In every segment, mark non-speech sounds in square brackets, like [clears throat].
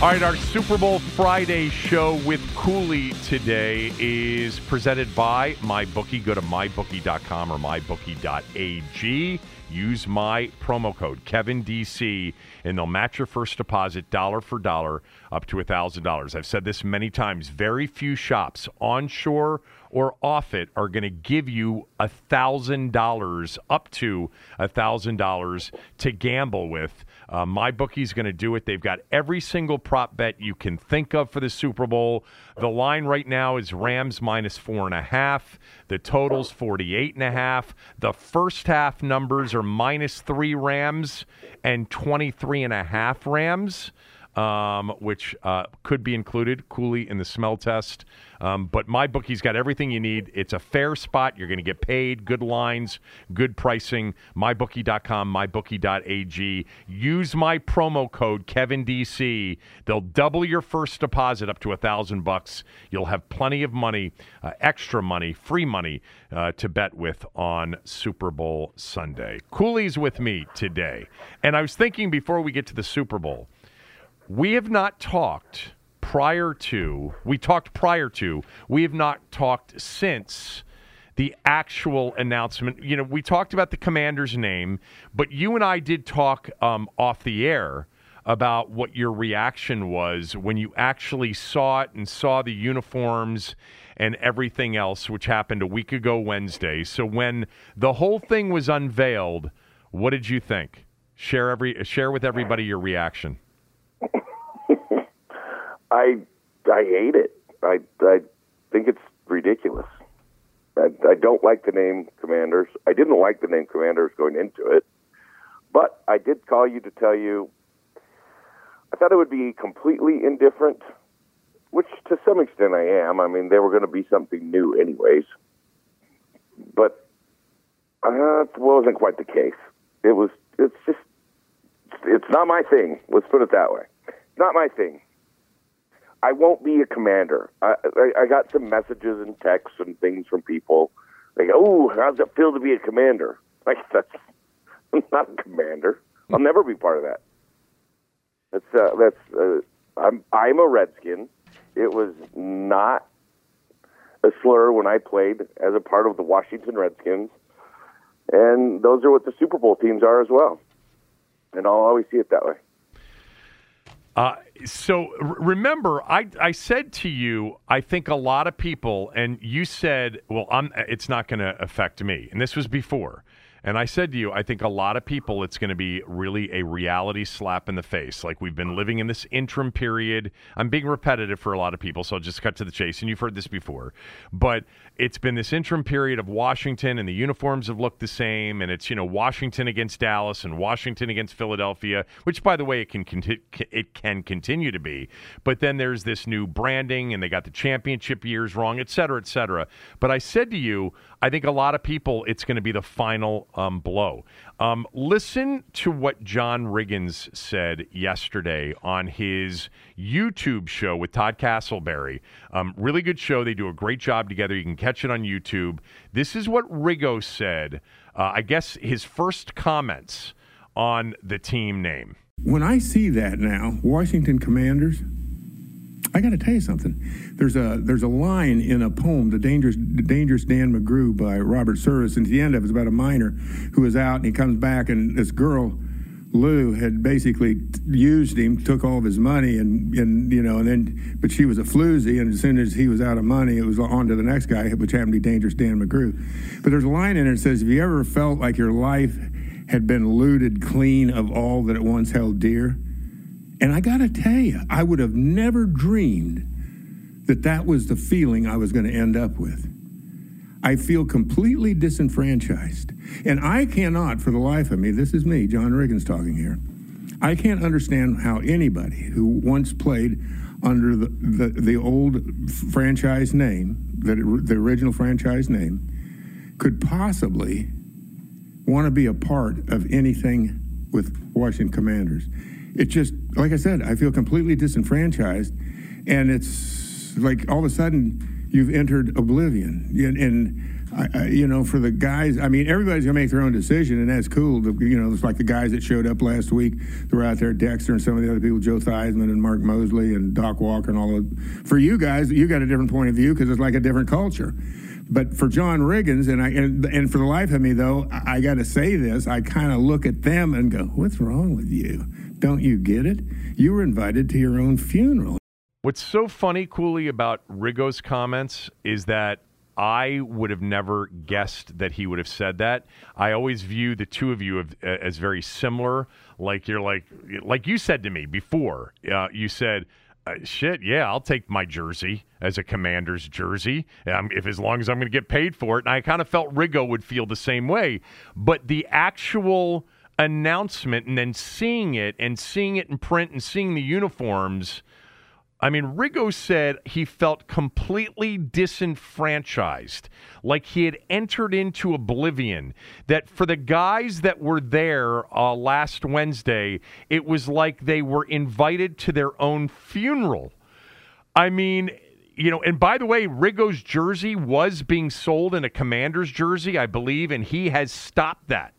All right, our Super Bowl Friday show with Cooley today is presented by MyBookie. Go to mybookie.com or mybookie.ag. Use my promo code KevinDC, and they'll match your first deposit dollar for dollar up to $1,000. I've said this many times. Very few shops onshore or off it are going to give you $1,000 up to $1,000 to gamble with. Uh, my bookie's going to do it. They've got every single prop bet you can think of for the Super Bowl. The line right now is Rams minus four and a half. The total's 48 and a half. The first half numbers are minus three Rams and 23 and a half Rams um, which uh, could be included, Cooley in the smell test. Um, but my bookie's got everything you need. It's a fair spot. You're going to get paid, good lines, good pricing. MyBookie.com, MyBookie.ag. Use my promo code KevinDC. They'll double your first deposit up to a thousand bucks. You'll have plenty of money, uh, extra money, free money uh, to bet with on Super Bowl Sunday. Cooley's with me today, and I was thinking before we get to the Super Bowl. We have not talked prior to, we talked prior to, we have not talked since the actual announcement. You know, we talked about the commander's name, but you and I did talk um, off the air about what your reaction was when you actually saw it and saw the uniforms and everything else, which happened a week ago Wednesday. So when the whole thing was unveiled, what did you think? Share every share with everybody your reaction. I I hate it. I I think it's ridiculous. I, I don't like the name Commanders. I didn't like the name Commanders going into it, but I did call you to tell you. I thought it would be completely indifferent, which to some extent I am. I mean, they were going to be something new, anyways. But uh, it wasn't quite the case. It was. It's just. It's not my thing. Let's put it that way. Not my thing. I won't be a commander. I, I, I got some messages and texts and things from people. Like, oh, how's it feel to be a commander? [laughs] Like, that's I'm not a commander. I'll never be part of that. That's uh, that's. Uh, I'm I'm a Redskin. It was not a slur when I played as a part of the Washington Redskins, and those are what the Super Bowl teams are as well. And I'll always see it that way. Uh, so remember, I, I said to you, I think a lot of people, and you said, well, I'm, it's not going to affect me. And this was before. And I said to you, I think a lot of people, it's going to be really a reality slap in the face. Like we've been living in this interim period. I'm being repetitive for a lot of people, so I'll just cut to the chase. And you've heard this before. But it's been this interim period of Washington, and the uniforms have looked the same. And it's, you know, Washington against Dallas and Washington against Philadelphia, which, by the way, it can, conti- it can continue to be. But then there's this new branding, and they got the championship years wrong, et cetera, et cetera. But I said to you, I think a lot of people, it's going to be the final um, blow. Um, listen to what John Riggins said yesterday on his YouTube show with Todd Castleberry. Um, really good show. They do a great job together. You can catch it on YouTube. This is what Riggo said. Uh, I guess his first comments on the team name. When I see that now, Washington Commanders, I got to tell you something. There's a there's a line in a poem, "The Dangerous the Dangerous Dan McGrew" by Robert Service, and at the end of it is about a miner who is out and he comes back, and this girl. Lou had basically used him, took all of his money, and, and you know, and then, but she was a floozy, and as soon as he was out of money, it was on to the next guy, which happened to be Dangerous Dan McGrew. But there's a line in it that says, "Have you ever felt like your life had been looted clean of all that it once held dear?" And I got to tell you, I would have never dreamed that that was the feeling I was going to end up with. I feel completely disenfranchised. And I cannot, for the life of me, this is me, John Riggins talking here, I can't understand how anybody who once played under the, the, the old franchise name, the, the original franchise name, could possibly want to be a part of anything with Washington Commanders. It just, like I said, I feel completely disenfranchised. And it's like all of a sudden you've entered oblivion. And, and I, I, you know, for the guys, I mean, everybody's gonna make their own decision, and that's cool. You know, it's like the guys that showed up last week. They were out there, Dexter and some of the other people, Joe Theismann and Mark Moseley and Doc Walker and all of. For you guys, you got a different point of view because it's like a different culture. But for John Riggins, and I and, and for the life of me though, I, I got to say this. I kind of look at them and go, "What's wrong with you? Don't you get it? You were invited to your own funeral." What's so funny, Cooley, about Riggo's comments is that I would have never guessed that he would have said that. I always view the two of you as very similar. Like you're like like you said to me before. Uh, you said, uh, "Shit, yeah, I'll take my jersey as a Commander's jersey um, if as long as I'm going to get paid for it." And I kind of felt Riggo would feel the same way. But the actual announcement and then seeing it and seeing it in print and seeing the uniforms I mean, Riggo said he felt completely disenfranchised, like he had entered into oblivion. That for the guys that were there uh, last Wednesday, it was like they were invited to their own funeral. I mean, you know, and by the way, Riggo's jersey was being sold in a commander's jersey, I believe, and he has stopped that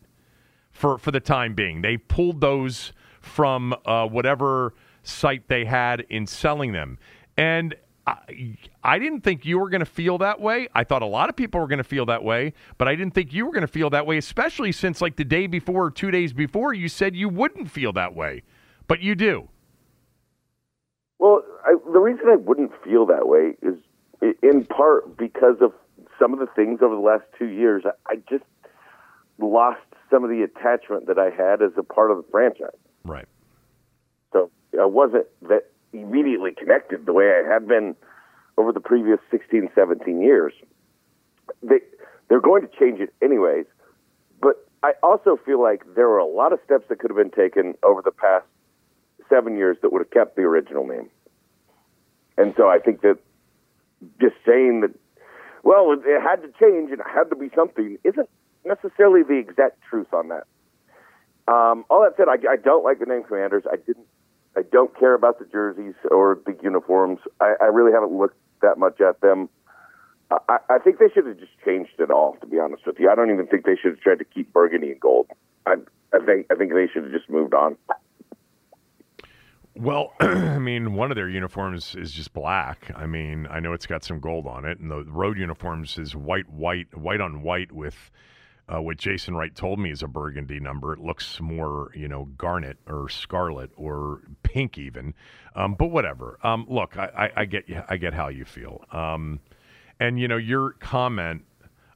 for, for the time being. They pulled those from uh, whatever site they had in selling them. And I, I didn't think you were going to feel that way. I thought a lot of people were going to feel that way, but I didn't think you were going to feel that way, especially since like the day before or two days before, you said you wouldn't feel that way, but you do. Well, I, the reason I wouldn't feel that way is in part because of some of the things over the last two years. I just lost some of the attachment that I had as a part of the franchise. Right. So I wasn't that immediately connected the way I had been over the previous 16, 17 years. They, they're going to change it anyways. But I also feel like there were a lot of steps that could have been taken over the past seven years that would have kept the original name. And so I think that just saying that, well, it, it had to change and it had to be something isn't necessarily the exact truth on that. Um, all that said, I, I don't like the name Commanders. I didn't I don't care about the jerseys or the uniforms. I, I really haven't looked that much at them. I, I think they should have just changed it all. To be honest with you, I don't even think they should have tried to keep burgundy and gold. I, I think I think they should have just moved on. Well, [clears throat] I mean, one of their uniforms is just black. I mean, I know it's got some gold on it, and the road uniforms is white, white, white on white with uh, what Jason Wright told me is a burgundy number. It looks more, you know, garnet or scarlet or pink even. Um, but whatever. Um, look, I, I, I, get I get how you feel. Um, and you know your comment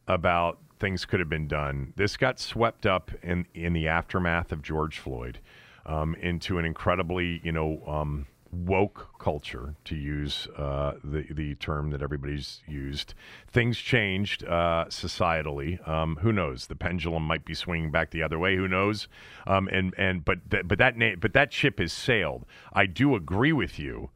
about things could have been done. This got swept up in in the aftermath of George Floyd um, into an incredibly, you know um, woke culture, to use uh, the the term that everybody's used. Things changed uh, societally. Um, who knows? The pendulum might be swinging back the other way. Who knows? Um, and and but th- but that na- but that ship has sailed. I do agree with you.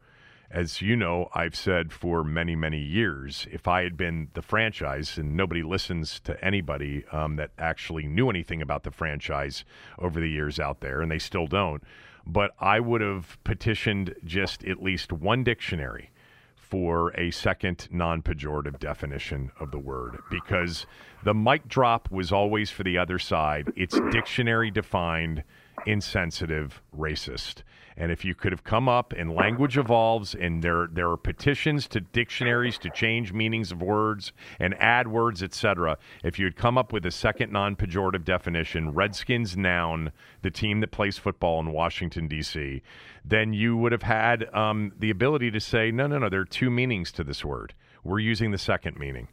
As you know, I've said for many, many years, if I had been the franchise, and nobody listens to anybody um, that actually knew anything about the franchise over the years out there, and they still don't, but I would have petitioned just at least one dictionary for a second non pejorative definition of the word because the mic drop was always for the other side. It's dictionary defined, insensitive, racist. And if you could have come up and language evolves and there there are petitions to dictionaries to change meanings of words and add words, etc. If you had come up with a second non-pejorative definition, Redskins noun, the team that plays football in Washington D.C., then you would have had um, the ability to say, no, no, no, there are two meanings to this word. We're using the second meaning.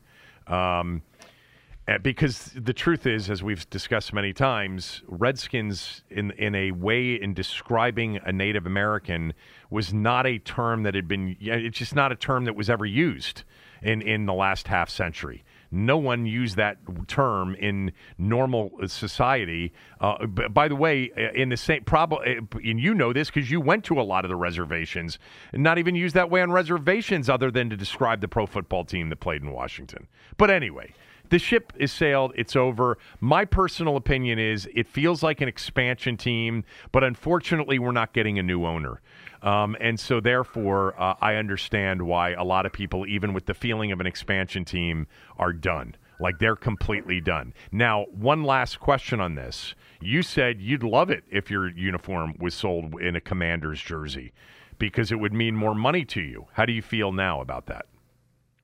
Um, because the truth is, as we've discussed many times, Redskins, in in a way, in describing a Native American, was not a term that had been. It's just not a term that was ever used in in the last half century. No one used that term in normal society. Uh, by the way, uh, in the same probably, uh, and you know this because you went to a lot of the reservations. Not even used that way on reservations, other than to describe the pro football team that played in Washington. But anyway the ship is sailed. It's over. My personal opinion is it feels like an expansion team, but unfortunately, we're not getting a new owner. Um, and so, therefore, uh, I understand why a lot of people, even with the feeling of an expansion team, are done. Like they're completely done. Now, one last question on this. You said you'd love it if your uniform was sold in a commander's jersey because it would mean more money to you. How do you feel now about that?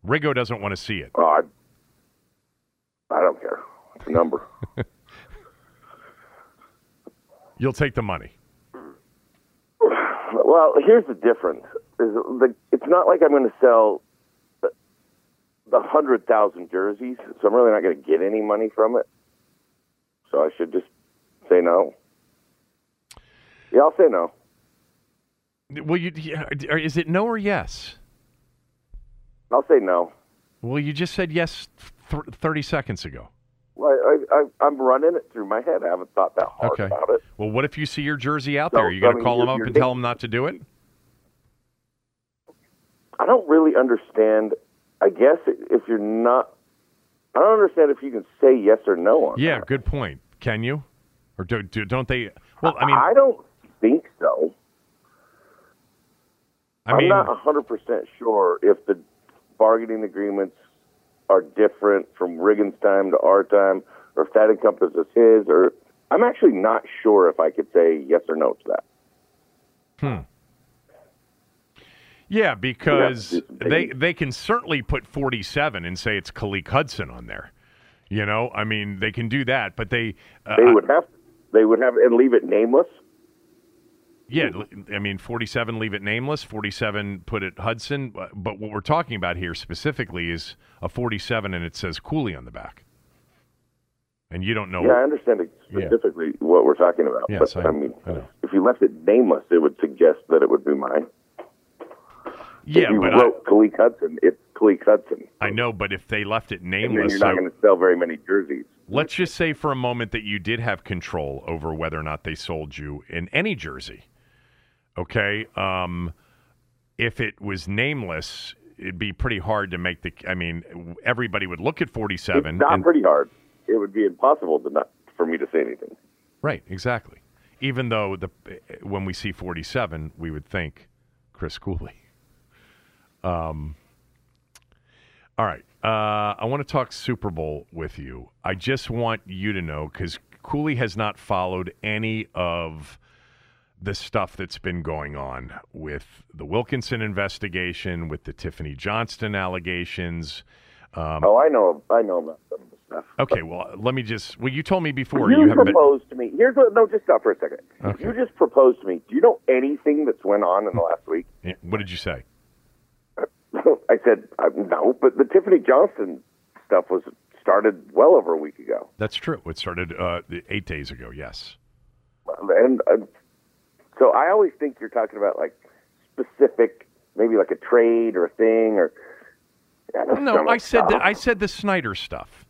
Riggo doesn't want to see it. Uh, I don't care. It's a number. [laughs] You'll take the money. [sighs] Well, here's the difference: is the, it's not like I'm going to sell the, the hundred thousand jerseys, so I'm really not going to get any money from it. So I should just say no. Yeah, I'll say no. Well, you is it no or yes? I'll say no. Well, you just said yes th- 30 seconds ago. Well, I, I, am running it through my head. I haven't thought that hard okay. about it. Well, what if you see your jersey out there? Are you going to call them up and tell them not to do it? I don't really understand. I guess if you're not, I don't understand if you can say yes or no on Yeah, that. good point. Can you? Or do, do, don't they? Well, I mean, I don't think so. I mean, I'm not 100% sure if the bargaining agreements are different from Riggins' time to our time, or if that encompasses his, or I'm actually not sure if I could say yes or no to that. Hmm. Yeah, because they they can certainly put 47 and say it's Khaleke Hudson on there. You know, I mean, they can do that, but they uh, they would have they would have and leave it nameless. Yeah, I mean, 47 leave it nameless, 47 put it Hudson. Uh, but what we're talking about here specifically is a 47 and it says Cooley on the back. And you don't know. Yeah, I understand specifically yeah. what we're talking about. Yes, but, I, I mean, I if you left it nameless, it would suggest that it would be mine. Yeah, if you but wrote I, Hudson, it's Khaleke Hudson. I know, but if they left it nameless, you're not going to sell very many jerseys. Let's just say for a moment that you did have control over whether or not they sold you in any jersey. Okay. Um, if it was nameless, it'd be pretty hard to make the. I mean, everybody would look at 47. It's not and, pretty hard. It would be impossible to not for me to say anything. Right. Exactly. Even though the when we see 47, we would think Chris Cooley. [laughs] Um. All right. Uh, I want to talk Super Bowl with you. I just want you to know because Cooley has not followed any of the stuff that's been going on with the Wilkinson investigation, with the Tiffani Johnston allegations. Um, oh, I know, I know about some of the stuff. Okay, well, let me just. Well, you told me before you, you proposed been... to me. Here's what. No, just stop for a second. Okay. You just proposed to me. Do you know anything that's went on in the last week? [laughs] What did you say? [laughs] I said uh, no, but the Tiffani Johnston stuff was started well over a week ago. That's true. It started uh, eight days ago. Yes. And uh, so I always think you're talking about like specific, maybe like a trade or a thing or. no, I said the, I said the Snyder stuff.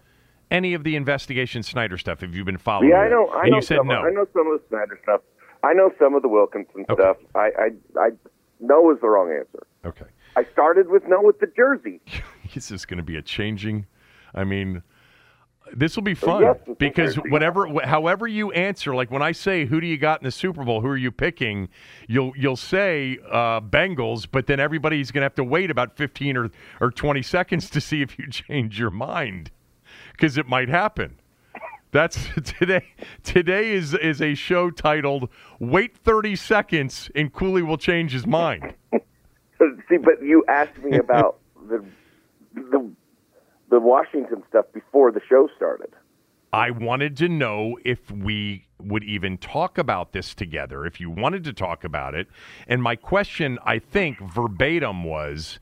Any of the investigation Snyder stuff? Have you been following? Yeah, I know. I and know you said some, no. I know some of the Snyder stuff. I know some of the Wilkinson Okay. stuff. I, I, I, no is the wrong answer. Okay. I started with no with the jersey. [laughs] this is going to be a changing. I mean, this will be fun yes, because whatever, however you answer, like when I say, "Who do you got in the Super Bowl? Who are you picking?" You'll you'll say uh, Bengals, but then everybody's going to have to wait about fifteen or or twenty seconds to see if you [laughs] change your mind because it might happen. That's [laughs] today. Today is is a show titled "Wait thirty seconds and Cooley will change his mind." [laughs] See, but you asked me about the the the Washington stuff before the show started. I wanted to know if we would even talk about this together, if you wanted to talk about it. And my question, I think, verbatim was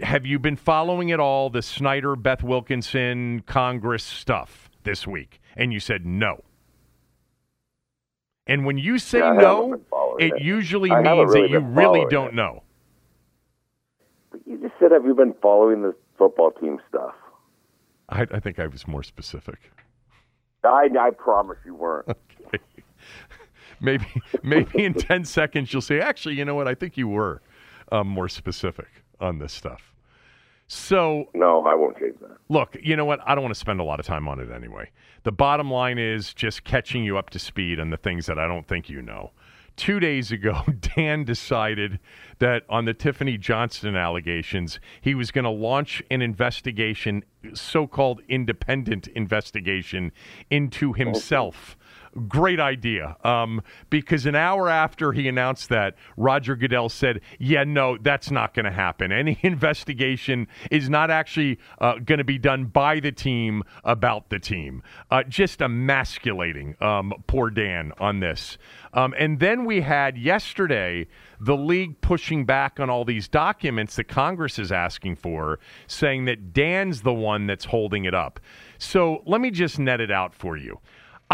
Have you been following at all the Snyder, Beth Wilkinson, Congress stuff this week? And you said no. And when you say Yeah, no, it it. usually I means really that you really don't it. know. But you just said, "Have you been following the football team stuff?" I, I think I was more specific. I I promise you weren't. Okay. [laughs] maybe maybe in 10 seconds you'll say actually you know what i think you were um, more specific on this stuff so No, I won't change that. look you know what i don't want to spend a lot of time on it anyway the bottom line is just catching you up to speed on the things that i don't think you know two days ago [laughs] dan decided that on the tiffani johnston allegations he was going to launch an investigation so-called independent investigation into himself Great idea. Um, because an hour after he announced that, Roger Goodell said, Yeah, no, that's not going to happen. Any [laughs] investigation is not actually uh, going to be done by the team about the team. Uh, just emasculating um, poor Dan on this. Um, and then we had yesterday the league pushing back on all these documents that Congress is asking for, saying that Dan's the one that's holding it up. So let me just net it out for you.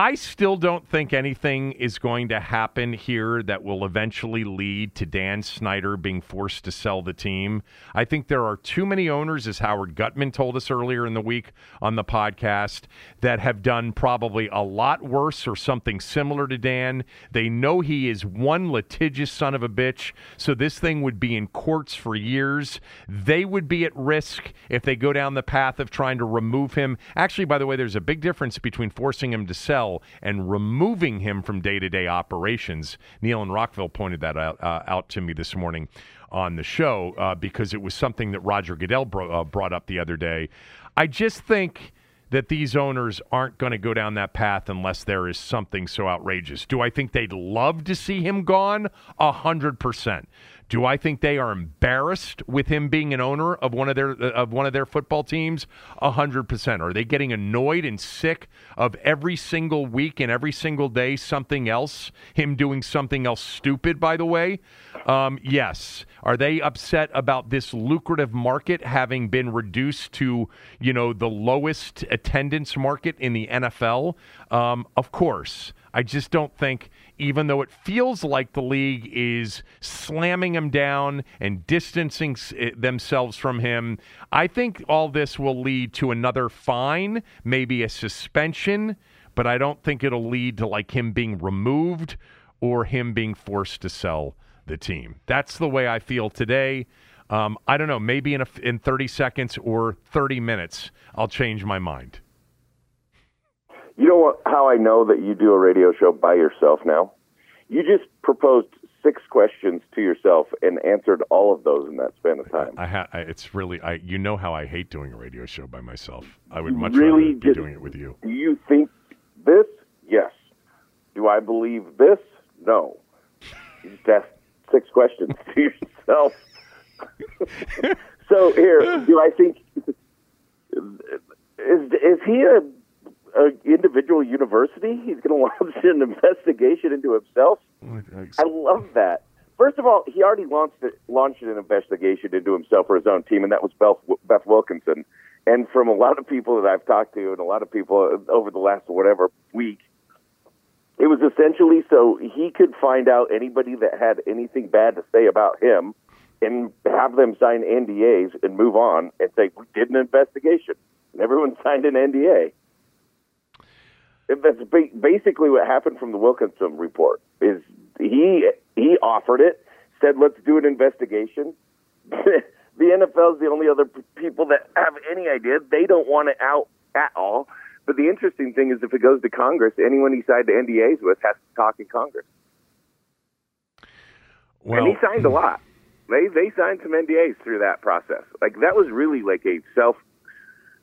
I still don't think anything is going to happen here that will eventually lead to Dan Snyder being forced to sell the team. I think there are too many owners, as Howard Gutman told us earlier in the week on the podcast, that have done probably a lot worse or something similar to Dan. They know he is one litigious son of a bitch, so this thing would be in courts for years. They would be at risk if they go down the path of trying to remove him. Actually, by the way, there's a big difference between forcing him to sell and removing him from day to day operations. Neil and Rockville pointed that out, uh, out to me this morning on the show uh, because it was something that Roger Goodell bro- uh, brought up the other day. I just think that these owners aren't going to go down that path unless there is something so outrageous. Do I think they'd love to see him gone? A hundred percent. Do I think they are embarrassed with him being an owner of one of their of one of their football teams? Hundred percent. Are they getting annoyed and sick of every single week and every single day something else? Him doing something else stupid, by the way. Um, yes. Are they upset about this lucrative market having been reduced to you know the lowest attendance market in the NFL? Um, of course. I just don't think, even though it feels like the league is slamming him down and distancing eh, themselves from him, I think all this will lead to another fine, maybe a suspension, but I don't think it'll lead to like him being removed or him being forced to sell the team. That's the way I feel today. Um, I don't know. Maybe in a, in 30 seconds or 30 minutes, I'll change my mind. You know what, how I know that you do a radio show by yourself now? You just proposed six questions to yourself and answered all of those in that span of time. I ha- I, it's really I you know how I hate doing a radio show by myself. I would much really rather be just- doing it with you. Do you think this? Yes. Do I believe this? No. You just asked six questions to yourself. [laughs] so here, do I think is is he a, a individual university? He's going [laughs] to launch an investigation into himself. Oh I love that. First of all, he already launched it, launched an investigation into himself for his own team, and that was Beth, Beth Wilkinson. And from a lot of people that I've talked to, and a lot of people over the last whatever week, it was essentially so he could find out anybody that had anything bad to say about him, and have them sign NDAs and move on, and say we did an investigation, and everyone [laughs] signed an NDA. That's basically what happened from the Wilkinson report. Is he he offered it, said let's do an investigation. [laughs] the NFL is the only other people that have any idea. They don't want it out at all. But the interesting thing is, if it goes to Congress, anyone he signed the NDAs with has to talk in Congress. Well, and he signed a lot. They they signed some NDAs through that process. Like that was really like a self.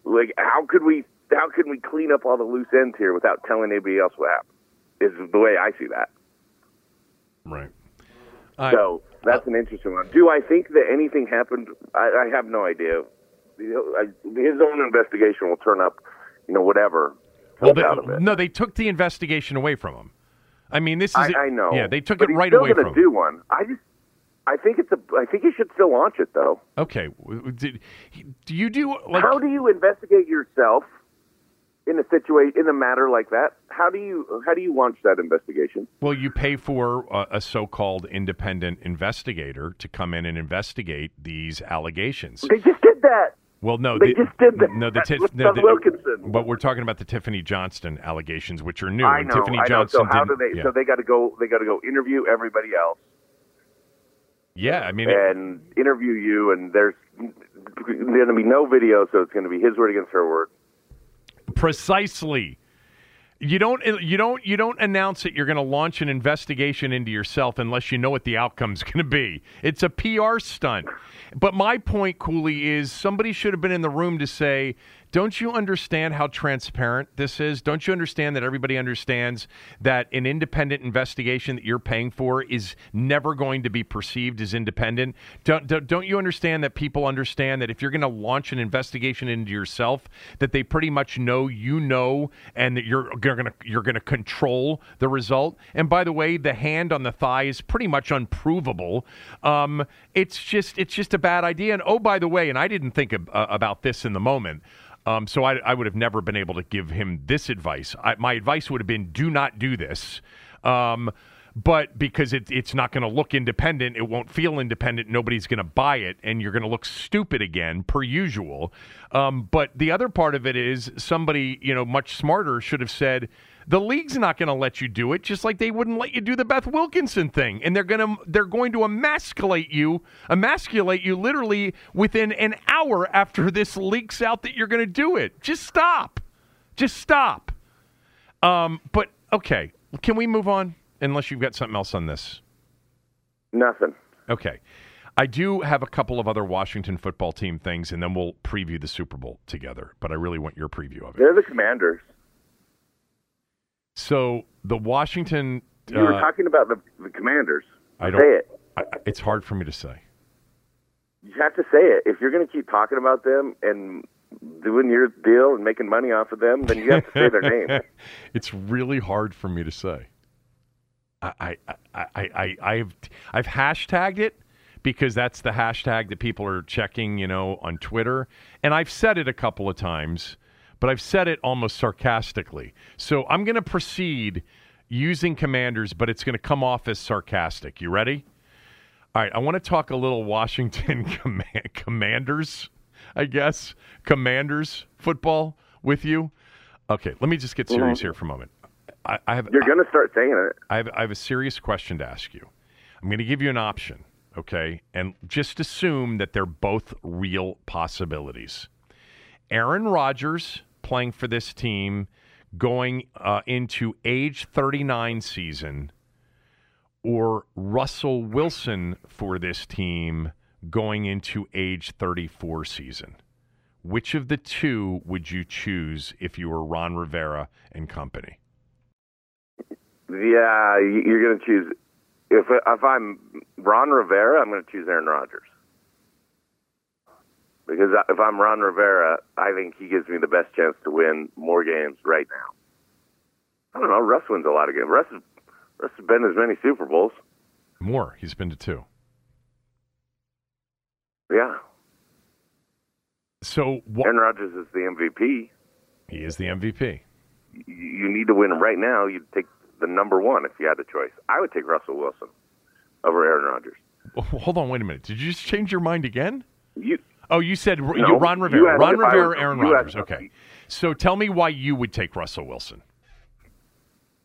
Like how could we how can we clean up all the loose ends here without telling anybody else what happened? Is the way I see that. right. So that's an interesting one. Do I think that anything happened? I, I have no idea. You know, I, his own investigation will turn up, you know, whatever Well, they, out of it. no, they took the investigation away from him. I mean, this is. I, I know. Yeah, they took but it he's right still away gonna from him. do one. I just, I think it's a. I think he should still launch it though. Okay. w- w- Did, do you do like? How do you investigate yourself in a situation in a matter like that? How do you how do you launch that investigation? Well, you pay for a, a so-called independent investigator to come in and investigate these allegations. They just did that. Well, no, They the, just did that No, the, with no, the- Wilkinson. But we're talking about the Tiffani Johnston allegations, which are new. I know. Tiffani I know. Johnston So how do they? Yeah, So they got to go. They got to go interview everybody else yeah I mean, it- and interview you. And there's going to be no video, so it's going to be his word against her word. Precisely. You don't you don't you don't announce that you're going to launch an investigation into yourself unless you know what the outcome's [laughs] going to be. It's a PR stunt. But my point, Cooley, is somebody should have been in the room to say, "Don't you understand how transparent this is? Don't you understand that everybody understands that an independent investigation that you're paying for is never going to be perceived as independent? Don't don't, don't you understand that people understand that if you're going to launch an investigation into yourself, that they pretty much know you know, and that you're going to you're going to control the result. And by the way, the hand on the thigh is pretty much unprovable. Um, it's just it's just a bad idea. And oh, by the way, and I didn't think ab- uh, about this in the moment. Um, so I, I would have never been able to give him this advice. I, my advice would have been: do not do this. Um, but because it, it's not going to look independent, it won't feel independent. Nobody's going to buy it, and you're going to look stupid again, per usual. Um, but the other part of it is somebody, you know, much smarter should have said, the league's not going to let you do it, just like they wouldn't let you do the Beth Wilkinson thing, and they're going to they're going to emasculate you, emasculate you literally within an hour after this leaks out that you're going to do it. Just stop, just stop. Um, but okay, can we move on? Unless you've got something else on this. Nothing. Okay. I do have a couple of other Washington football team things, and then we'll preview the Super Bowl together. But I really want your preview of it. They're the Commanders. So the Washington. You were uh, talking about the, the Commanders. I don't. Say it. I, it's hard for me to say. You have to say it. If you're going to keep talking about them and doing your deal and making money off of them, then you have to say their name. [laughs] it's really hard for me to say. I, I, I, I, I, I've, I've hashtagged it because that's the hashtag that people are checking, you know, on Twitter. And I've said it a couple of times, but I've said it almost sarcastically. So I'm going to proceed using commanders, but it's going to come off as sarcastic. You ready? All right. I want to talk a little Washington [laughs] command, commanders, I guess, commanders football with you. Okay. Let me just get mm-hmm. serious here for a moment. I, I have You're going to start saying it. I have, I have a serious question to ask you. I'm going to give you an option, okay? And just assume that they're both real possibilities. Aaron Rodgers playing for this team going uh, into age 39 season, or Russell Wilson for this team going into age 34 season. Which of the two would you choose if you were Ron Rivera and company? Yeah, you- you're going to choose. If if I'm Ron Rivera, I'm going to choose Aaron Rodgers. Because if I'm Ron Rivera, I think he gives me the best chance to win more games right now. I don't know. Russ wins a lot of games. Russ, has- Russ has been to as many Super Bowls. More. He's been to two. Yeah. So what? Aaron Rodgers is the MVP. He is the MVP. You- need to win right now. You'd take the number one if you had a choice. I would take Russell Wilson over Aaron Rodgers. Hold on, wait a minute. Did you just change your mind again? You Oh, you said No, you, Ron Rivera. Ron Rivera, was- Aaron Rodgers. Okay. So tell me why you would take Russell Wilson.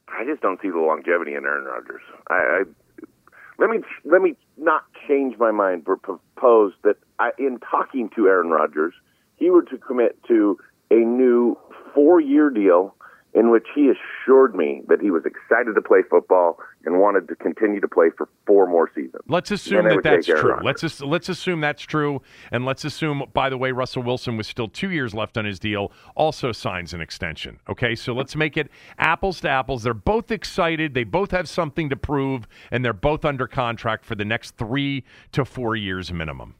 I just don't see the longevity in Aaron Rodgers. I, I let me let me not change my mind, but propose that I, in talking to Aaron Rodgers, he were to commit to a new four-year deal in which he assured me that he was excited to play football and wanted to continue to play for four more seasons. Let's assume that that's true. Let's let's assume that's true, and let's assume, by the way, Russell Wilson with still two years left on his deal, also signs an extension. Okay, so let's make it apples to apples. They're both excited. They both have something to prove, and they're both under contract for the next three to four years minimum.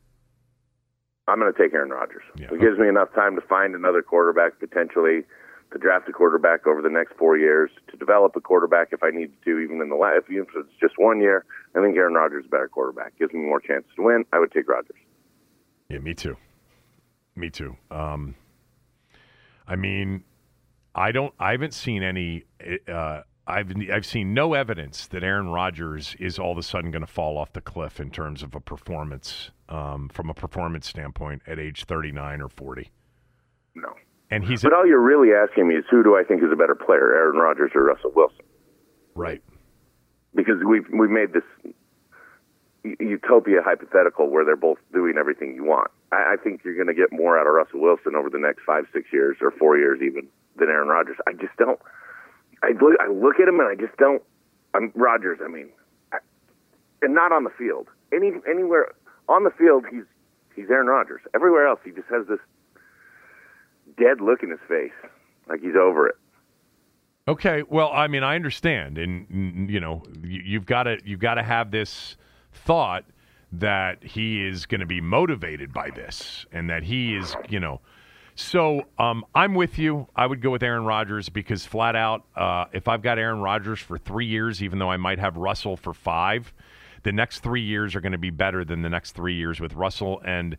I'm going to take Aaron Rodgers. Yeah. It gives me enough time to find another quarterback potentially to draft a quarterback over the next four years, to develop a quarterback if I need to, even in the last, if it's just one year. I think Aaron Rodgers is a better quarterback. Gives me more chances to win. I would take Rodgers. Yeah, me too. Me too. Um, I mean, I don't. I haven't seen any. Uh, I've I've seen no evidence that Aaron Rodgers is all of a sudden going to fall off the cliff in terms of a performance, um, from a performance standpoint at age 39 or 40. No. And he's but all you're really asking me is who do I think is a better player, Aaron Rodgers or Russell Wilson? Right. Because we've we've made this utopia hypothetical where they're both doing everything you want. I, I think you're going to get more out of Russell Wilson over the next five, six years, or four years even, than Aaron Rodgers. I just don't. I look, I look at him and I just don't. I'm Rodgers. I mean, I, and not on the field. Any anywhere on the field, he's he's Aaron Rodgers. Everywhere else, he just has this dead look in his face, like he's over it. Okay, well, I mean, I understand, and you know, you've got to you've got to have this thought that he is going to be motivated by this, and that he is, you know. So um, I'm with you. I would go with Aaron Rodgers because flat out, uh, if I've got Aaron Rodgers for three years, even though I might have Russell for five, the next three years are going to be better than the next three years with Russell. And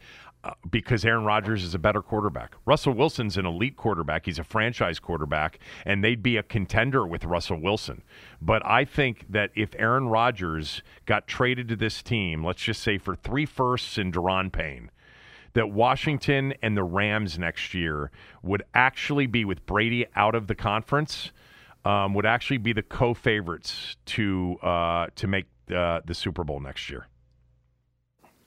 because Aaron Rodgers is a better quarterback. Russell Wilson's an elite quarterback. He's a franchise quarterback, and they'd be a contender with Russell Wilson. But I think that if Aaron Rodgers got traded to this team, let's just say for three firsts and Daron Payne, that Washington and the Rams next year would actually be with Brady out of the conference, um, would actually be the co-favorites to uh, to make uh, the Super Bowl next year.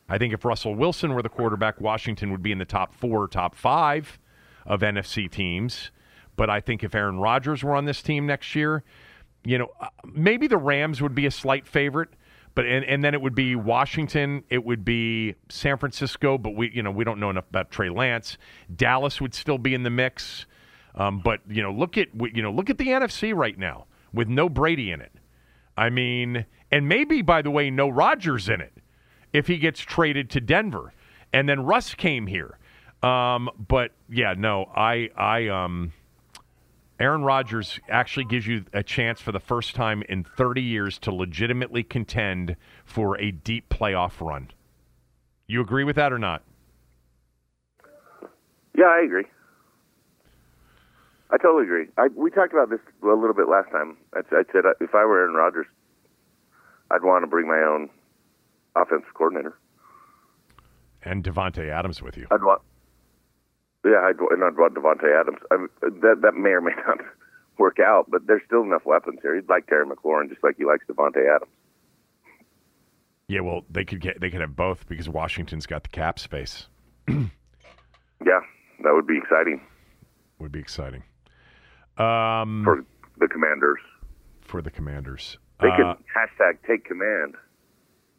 I think if Russell Wilson were the quarterback, Washington would be in the top four, top five of NFC teams. But I think if Aaron Rodgers were on this team next year, you know, uh, maybe the Rams would be a slight favorite, but and, and then it would be Washington, it would be San Francisco, but we you know we don't know enough about Trey Lance. Dallas would still be in the mix, um, but you know look at you know look at the NFC right now with no Brady in it. I mean, and maybe by the way, no Rodgers in it if he gets traded to Denver. And then Russ came here. Um, but yeah, no, I, I, um, Aaron Rodgers actually gives you a chance for the first time in 30 years to legitimately contend for a deep playoff run. You agree with that or not? Yeah, I agree. I totally agree. I, we talked about this a little bit last time. I, I said uh, if I were Aaron Rodgers, I'd want to bring my own offensive coordinator. And Davante Adams with you. I'd want, yeah, I'd, and I'd want Davante Adams. I mean, that that may or may [laughs] not work out, but there's still enough weapons here. He'd like Terry McLaurin just like he likes Davante Adams. Yeah, well, they could get they could have both because Washington's got the cap space. [clears throat] yeah, that would be exciting. Would be exciting. Um, for the Commanders. For the Commanders. They uh, could hashtag take command.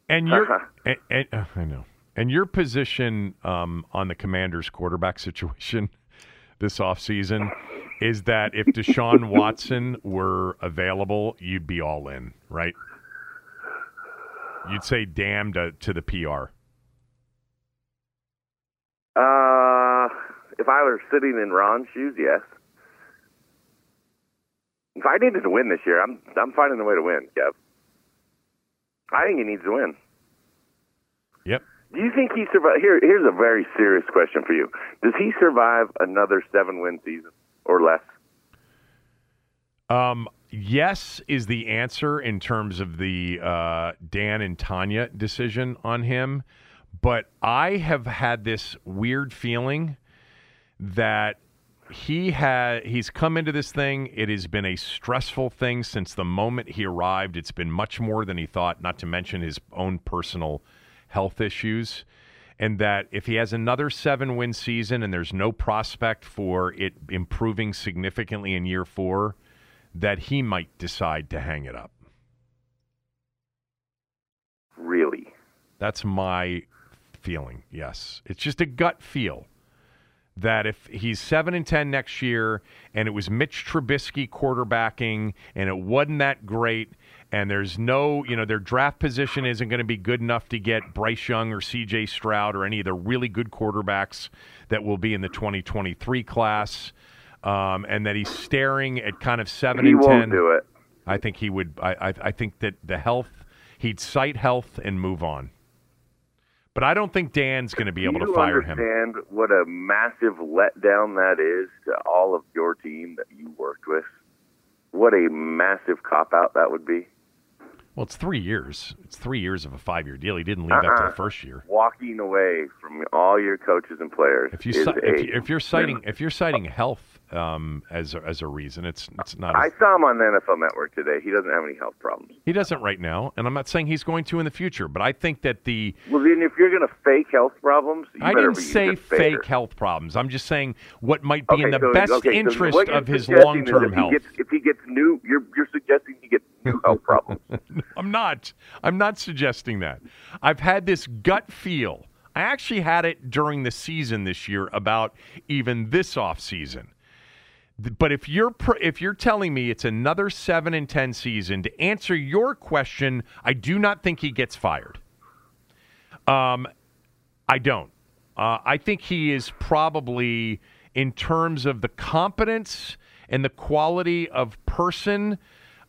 And your, uh-huh. and, and, uh, I know. And your position um, on the Commanders' quarterback [laughs] situation this offseason is that if Deshaun [laughs] Watson were available, you'd be all in, right? You'd say damn to, to the PR. Uh, if I were sitting in Ron's shoes, yes. If I needed to win this year, I'm I'm finding a way to win, Kev. I think he needs to win. Yep. Do you think he survive? Here, here's a very serious question for you. Does he survive another seven-win season or less? Um, yes is the answer in terms of the uh, Dan and Tanya decision on him, but I have had this weird feeling that he had he's come into this thing. It has been a stressful thing since the moment he arrived. It's been much more than he thought. Not to mention his own personal health issues, and that if he has another seven win season and there's no prospect for it improving significantly in year four, that he might decide to hang it up. Really? That's my feeling. Yes, it's just a gut feel that if he's 7 and 10 next year and it was Mitch Trubisky quarterbacking and it wasn't that great and there's no, you know, their draft position isn't going to be good enough to get Bryce Young or CJ Stroud or any of the really good quarterbacks that will be in the 2023 class um, and that he's staring at kind of 7 He and won't 10 do it. I think he would I, I I think that the health he'd cite health and move on. But I don't think Dan's going to be able to fire him. understand what a massive letdown that is to all of your team that you worked with? What a massive cop out that would be. Well, it's three years. It's three years of a five-year deal. He didn't leave after Uh-uh. the first year. Walking away from all your coaches and players If you is ci- a if, you, if you're citing if you're citing health um, as a, as a reason, it's it's not. I saw him on the NFL Network today. He doesn't have any health problems. he doesn't right now, and I'm not saying he's going to in the future. But I think that the Well, then if you're going to fake health problems, you I better didn't be say fake health problems. I'm just saying what might be Okay, in the so- best okay, interest you're of his long-term if he health. Gets, if he gets new, you're you're suggesting he gets new [laughs] health problems. [laughs] I'm not. I'm not suggesting that. I've had this gut feel. I actually had it during the season this year about even this off season. But if you're if you're telling me it's another 7 and 10 season to answer your question, I do not think he gets fired. Um I don't. Uh, I think he is probably, in terms of the competence and the quality of person,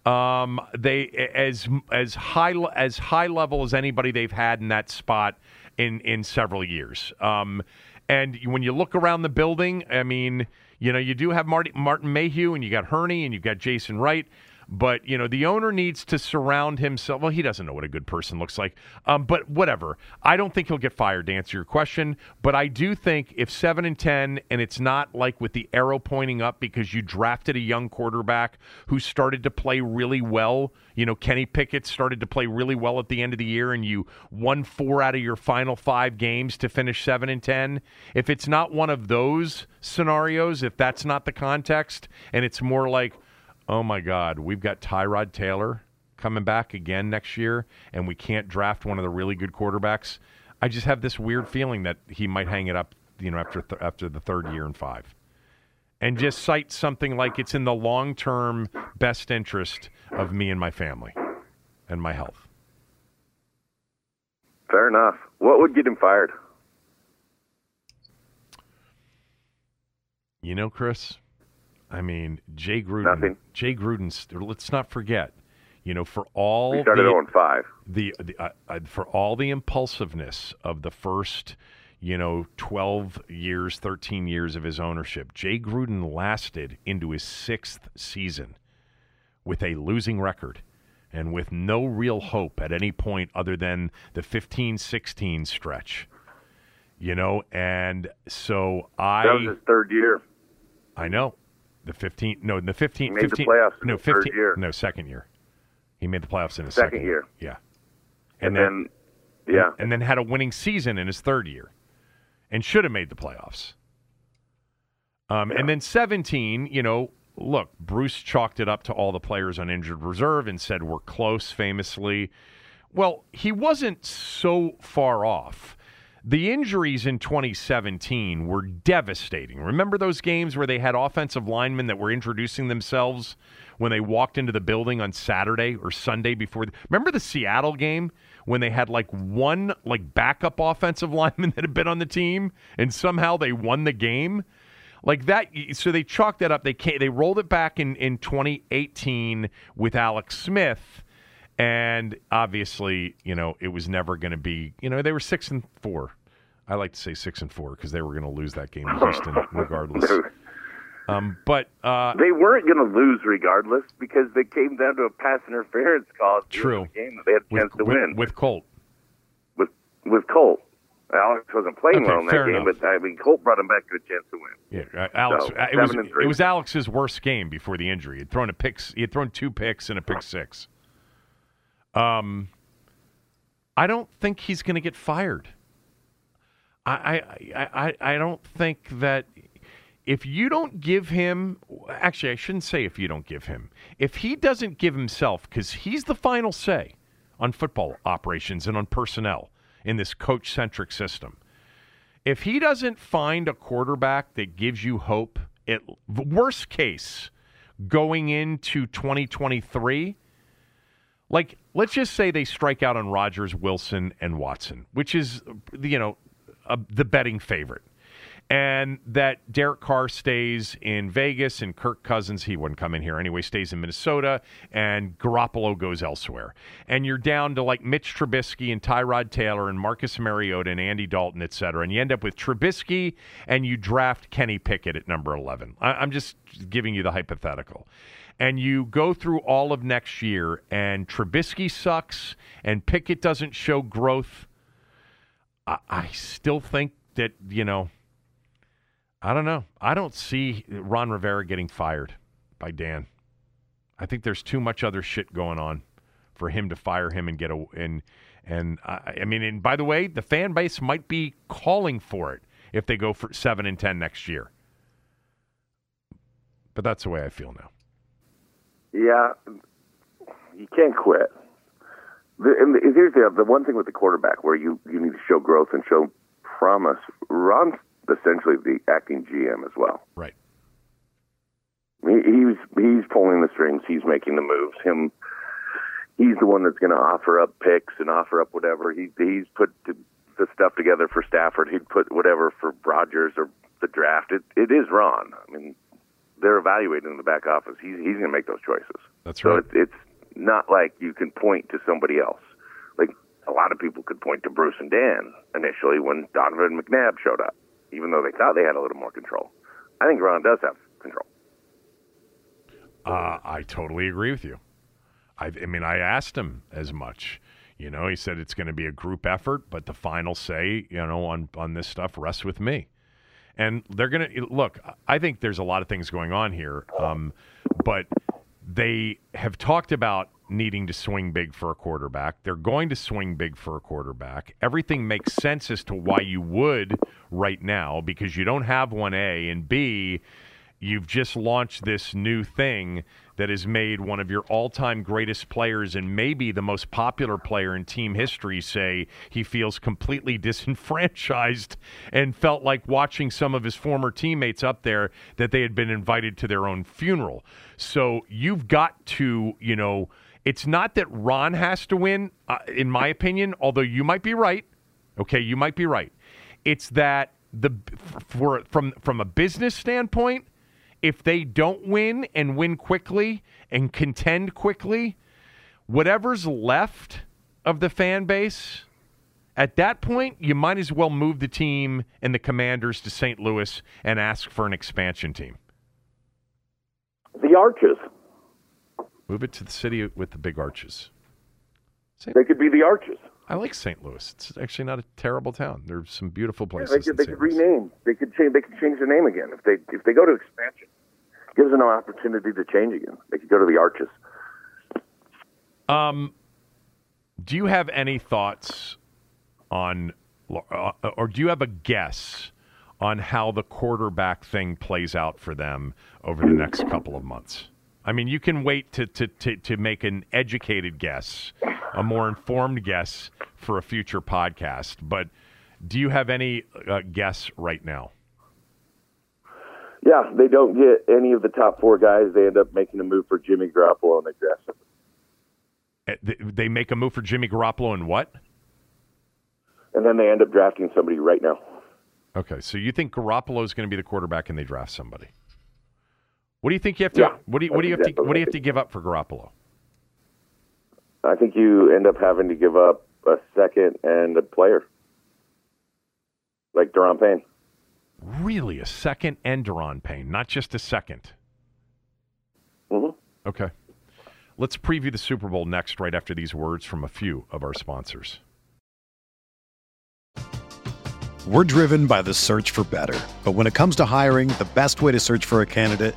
um, they as as high as high level as anybody they've had in that spot in in several years. Um, and when you look around the building, I mean, you know, you do have Marty, Martin Mayhew, and you got Hurney, and you've got Jason Wright. But you know the owner needs to surround himself. Well, he doesn't know what a good person looks like. Um, but whatever. I don't think he'll get fired to answer your question. But I do think if seven and ten, and it's not like with the arrow pointing up because you drafted a young quarterback who started to play really well. You know, Kenny Pickett started to play really well at the end of the year, and you won four out of your final five games to finish seven and ten. If it's not one of those scenarios, if that's not the context, and it's more like oh my God, we've got Tyrod Taylor coming back again next year, and we can't draft one of the really good quarterbacks. I just have this weird feeling that he might hang it up, you know, after th- after the third year and five, and just cite something like it's in the long term best interest of me and my family and my health. Fair enough. What would get him fired? You know, Chris, I mean, Jay Gruden. Nothing. Jay Gruden's. Let's not forget. You know, for all We started the, 5. the, the uh, uh, for all the impulsiveness of the first, you know, 12 years, 13 years of his ownership, Jay Gruden lasted into his sixth season with a losing record and with no real hope at any point other than the 15 16 stretch. You know, and so I That was his third year. I know. The 15 no, the 15 He made the playoffs no, his third year. no, second year. He made the playoffs in his Second second, year. Yeah. And, then, yeah. and then had a winning season in his third year and should have made the playoffs. Um, And then 17, you know, look, Bruce chalked it up to all the players on injured reserve and said we're close famously. Well, he wasn't so far off. The injuries in 2017 were devastating. Remember those games where they had offensive linemen that were introducing themselves when they walked into the building on Saturday or Sunday before? Remember the Seattle game when they had like one like backup offensive [laughs] lineman that had been on the team and somehow they won the game? Like that, so they chalked that up. They came, they rolled it back in, in 2018 with Alex Smith, and obviously, you know, it was never going to be. You know, they were six and four. I like to say six and four because they were going to lose that game in [laughs] Houston regardless. Um, but uh, They weren't going to lose regardless because they came down to a pass interference call. at the end True. the Game that they had a with, chance to with, win with Colt, with with Colt. Alex wasn't playing Okay, well in that game, enough. but I mean, Colt brought him back to a chance to win. Yeah, uh, Alex. So, uh, it was seven and three. it was Alex's worst game before the injury. He'd thrown a picks. He had thrown two picks and a pick six. Um, I don't think he's going to get fired. I, I I I don't think that if you don't give him actually I shouldn't say if you don't give him. If he doesn't give himself because he's the final say on football operations and on personnel in this coach centric system. If he doesn't find a quarterback that gives you hope, at worst case, going into 2023, like let's just say they strike out on Rodgers, Wilson, and Watson, which is you know a, the betting favorite, and that Derek Carr stays in Vegas and Kirk Cousins, he wouldn't come in here anyway, stays in Minnesota, and Garoppolo goes elsewhere. And you're down to like Mitch Trubisky and Tyrod Taylor and Marcus Mariota and Andy Dalton, et cetera. And you end up with Trubisky and you draft Kenny Pickett at number 11. I, I'm just giving you the hypothetical. And you go through all of next year, and Trubisky sucks, and Pickett doesn't show growth. I, I still think that, you know, I don't know. I don't see Ron Rivera getting fired by Dan. I think there's too much other shit going on for him to fire him and get a and and I, I mean and by the way, the fan base might be calling for it if they go for seven and ten next year. But that's the way I feel now. Yeah, you can't quit. The, and the, here's the the one thing with the quarterback where you you need to show growth and show promise. Ron's essentially the acting GM as well. Right. He, he's he's pulling the strings. He's making the moves. Him, he's the one that's going to offer up picks and offer up whatever. He he's put the, the stuff together for Stafford. He'd put whatever for Rodgers or the draft. It it is Ron. I mean, they're evaluating in the back office. He's he's going to make those choices. That's So right. it's it's not like you can point to somebody else. Like a lot of people could point to Bruce and Dan initially when Donovan McNabb showed up, even though they thought they had a little more control. I think Ron does have control. Uh, I totally agree with you. I, I mean, I asked him as much. You know, he said it's going to be a group effort, but the final say, you know, on on this stuff rests with me. And they're going to look. I think there's a lot of things going on here, um, but they have talked about needing to swing big for a quarterback. They're going to swing big for a quarterback. Everything makes sense as to why you would right now because you don't have one A and B you've just launched this new thing that has made one of your all-time greatest players and maybe the most popular player in team history say he feels completely [laughs] disenfranchised and felt like watching some of his former teammates up there that they had been invited to their own funeral. So you've got to, you know, it's not that Ron has to win uh, in my opinion, although you might be right. Okay, you might be right. It's that the for from from a business standpoint, if they don't win and win quickly and contend quickly, whatever's left of the fan base, at that point, you might as well move the team and the commanders to St. Louis and ask for an expansion team. The Arches. Move it to the city with the big arches. They could be the Arches. I like St. Louis. It's actually not a terrible town. There's some beautiful places. They could, they could rename. They could change. They could change their name again if they if they go to expansion. Gives them an opportunity to change again. They could go to the Arches. Um, do you have any thoughts on, uh, or do you have a guess on how the quarterback thing plays out for them over the next couple of months? I mean, you can wait to, to, to, to make an educated guess, a more informed guess for a future podcast, but do you have any uh, guess right now? Yeah, they don't get any of the top four guys. They end up making a move for Jimmy Garoppolo and they draft him. Uh, They make a move for Jimmy Garoppolo and what? And then they end up drafting somebody right now. Okay, so you think Garoppolo is going to be the quarterback and they draft somebody? What do you think you have to? Yeah, what do you what do you have that's to? What do you have to give up for Garoppolo? I think you end up having to give up a second and a player, like Daron Payne. Really, a second and Daron Payne, not just a 2nd Mhm. Okay. Let's preview the Super Bowl next, right after these words from a few of our sponsors. We're driven by the search for better. But when it comes to hiring, the best way to search for a candidate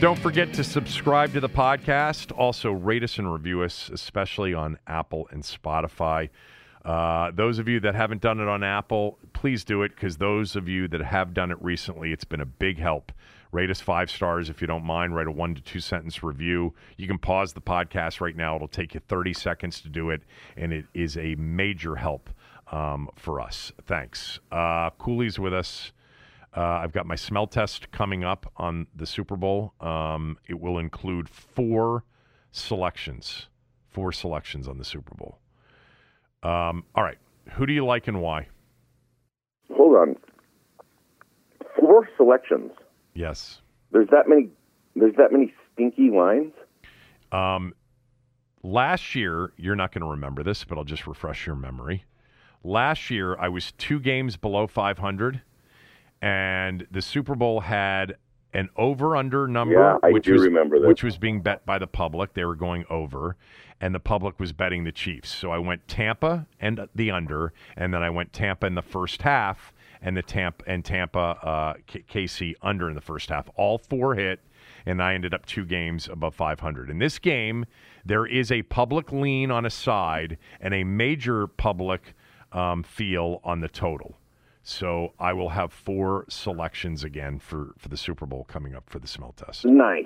Don't forget to subscribe to the podcast. Also, rate us and review us, especially on Apple and Spotify. Uh, those of you that haven't done it on Apple, please do it because those of you that have done it recently, it's been a big help. Rate us five stars if you don't mind. Write a one to two sentence review. You can pause the podcast right now. It'll take you 30 seconds to do it, and it is a major help um, for us. Thanks. Uh, Cooley's with us. Uh, I've got my smell test coming up on the Super Bowl. Um, it will include four selections, four selections on the Super Bowl. Um, all right. Who do you like and why? Hold on. Four selections. Yes. There's that many. There's that many stinky lines. Um, last year, you're not going to remember this, but I'll just refresh your memory. Last year, I was two games below 500, and the Super Bowl had an over/under number, Yeah, I which do was remember this. which was being bet by the public. They were going over, and the public was betting the Chiefs. So I went Tampa and the under, and then I went Tampa in the first half, and the Tampa and Tampa uh, KC under in the first half. All four hit, and I ended up two games above 500. In this game, there is a public lean on a side and a major public um, feel on the total. So I will have four selections again for, for the Super Bowl coming up for the smell test. Nice,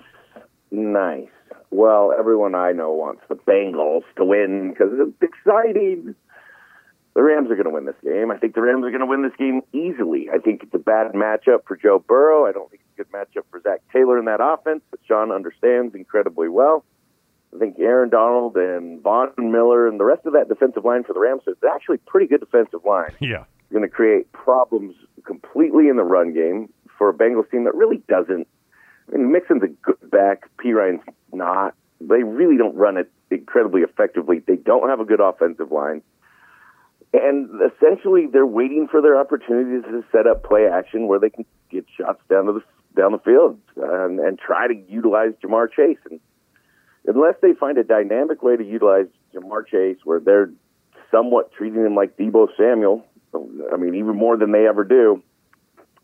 nice. Well, everyone I know wants the Bengals to win because it's exciting. The Rams are going to win this game. I think the Rams are going to win this game easily. I think it's a bad matchup for Joe Burrow. I don't think it's a good matchup for Zac Taylor in that offense, but Sean understands incredibly well. I think Aaron Donald and Von Miller and the rest of that defensive line for the Rams is actually pretty good defensive line. Yeah. going to create problems completely in the run game for a Bengals team that really doesn't. I mean, Mixon's a good back. P. Ryan's not. They really don't run it incredibly effectively. They don't have a good offensive line. And essentially, they're waiting for their opportunities to set up play action where they can get shots down to the down the field uh, and, and try to utilize Ja'Marr Chase. And unless they find a dynamic way to utilize Ja'Marr Chase, where they're somewhat treating him like Deebo Samuel, I mean, even more than they ever do,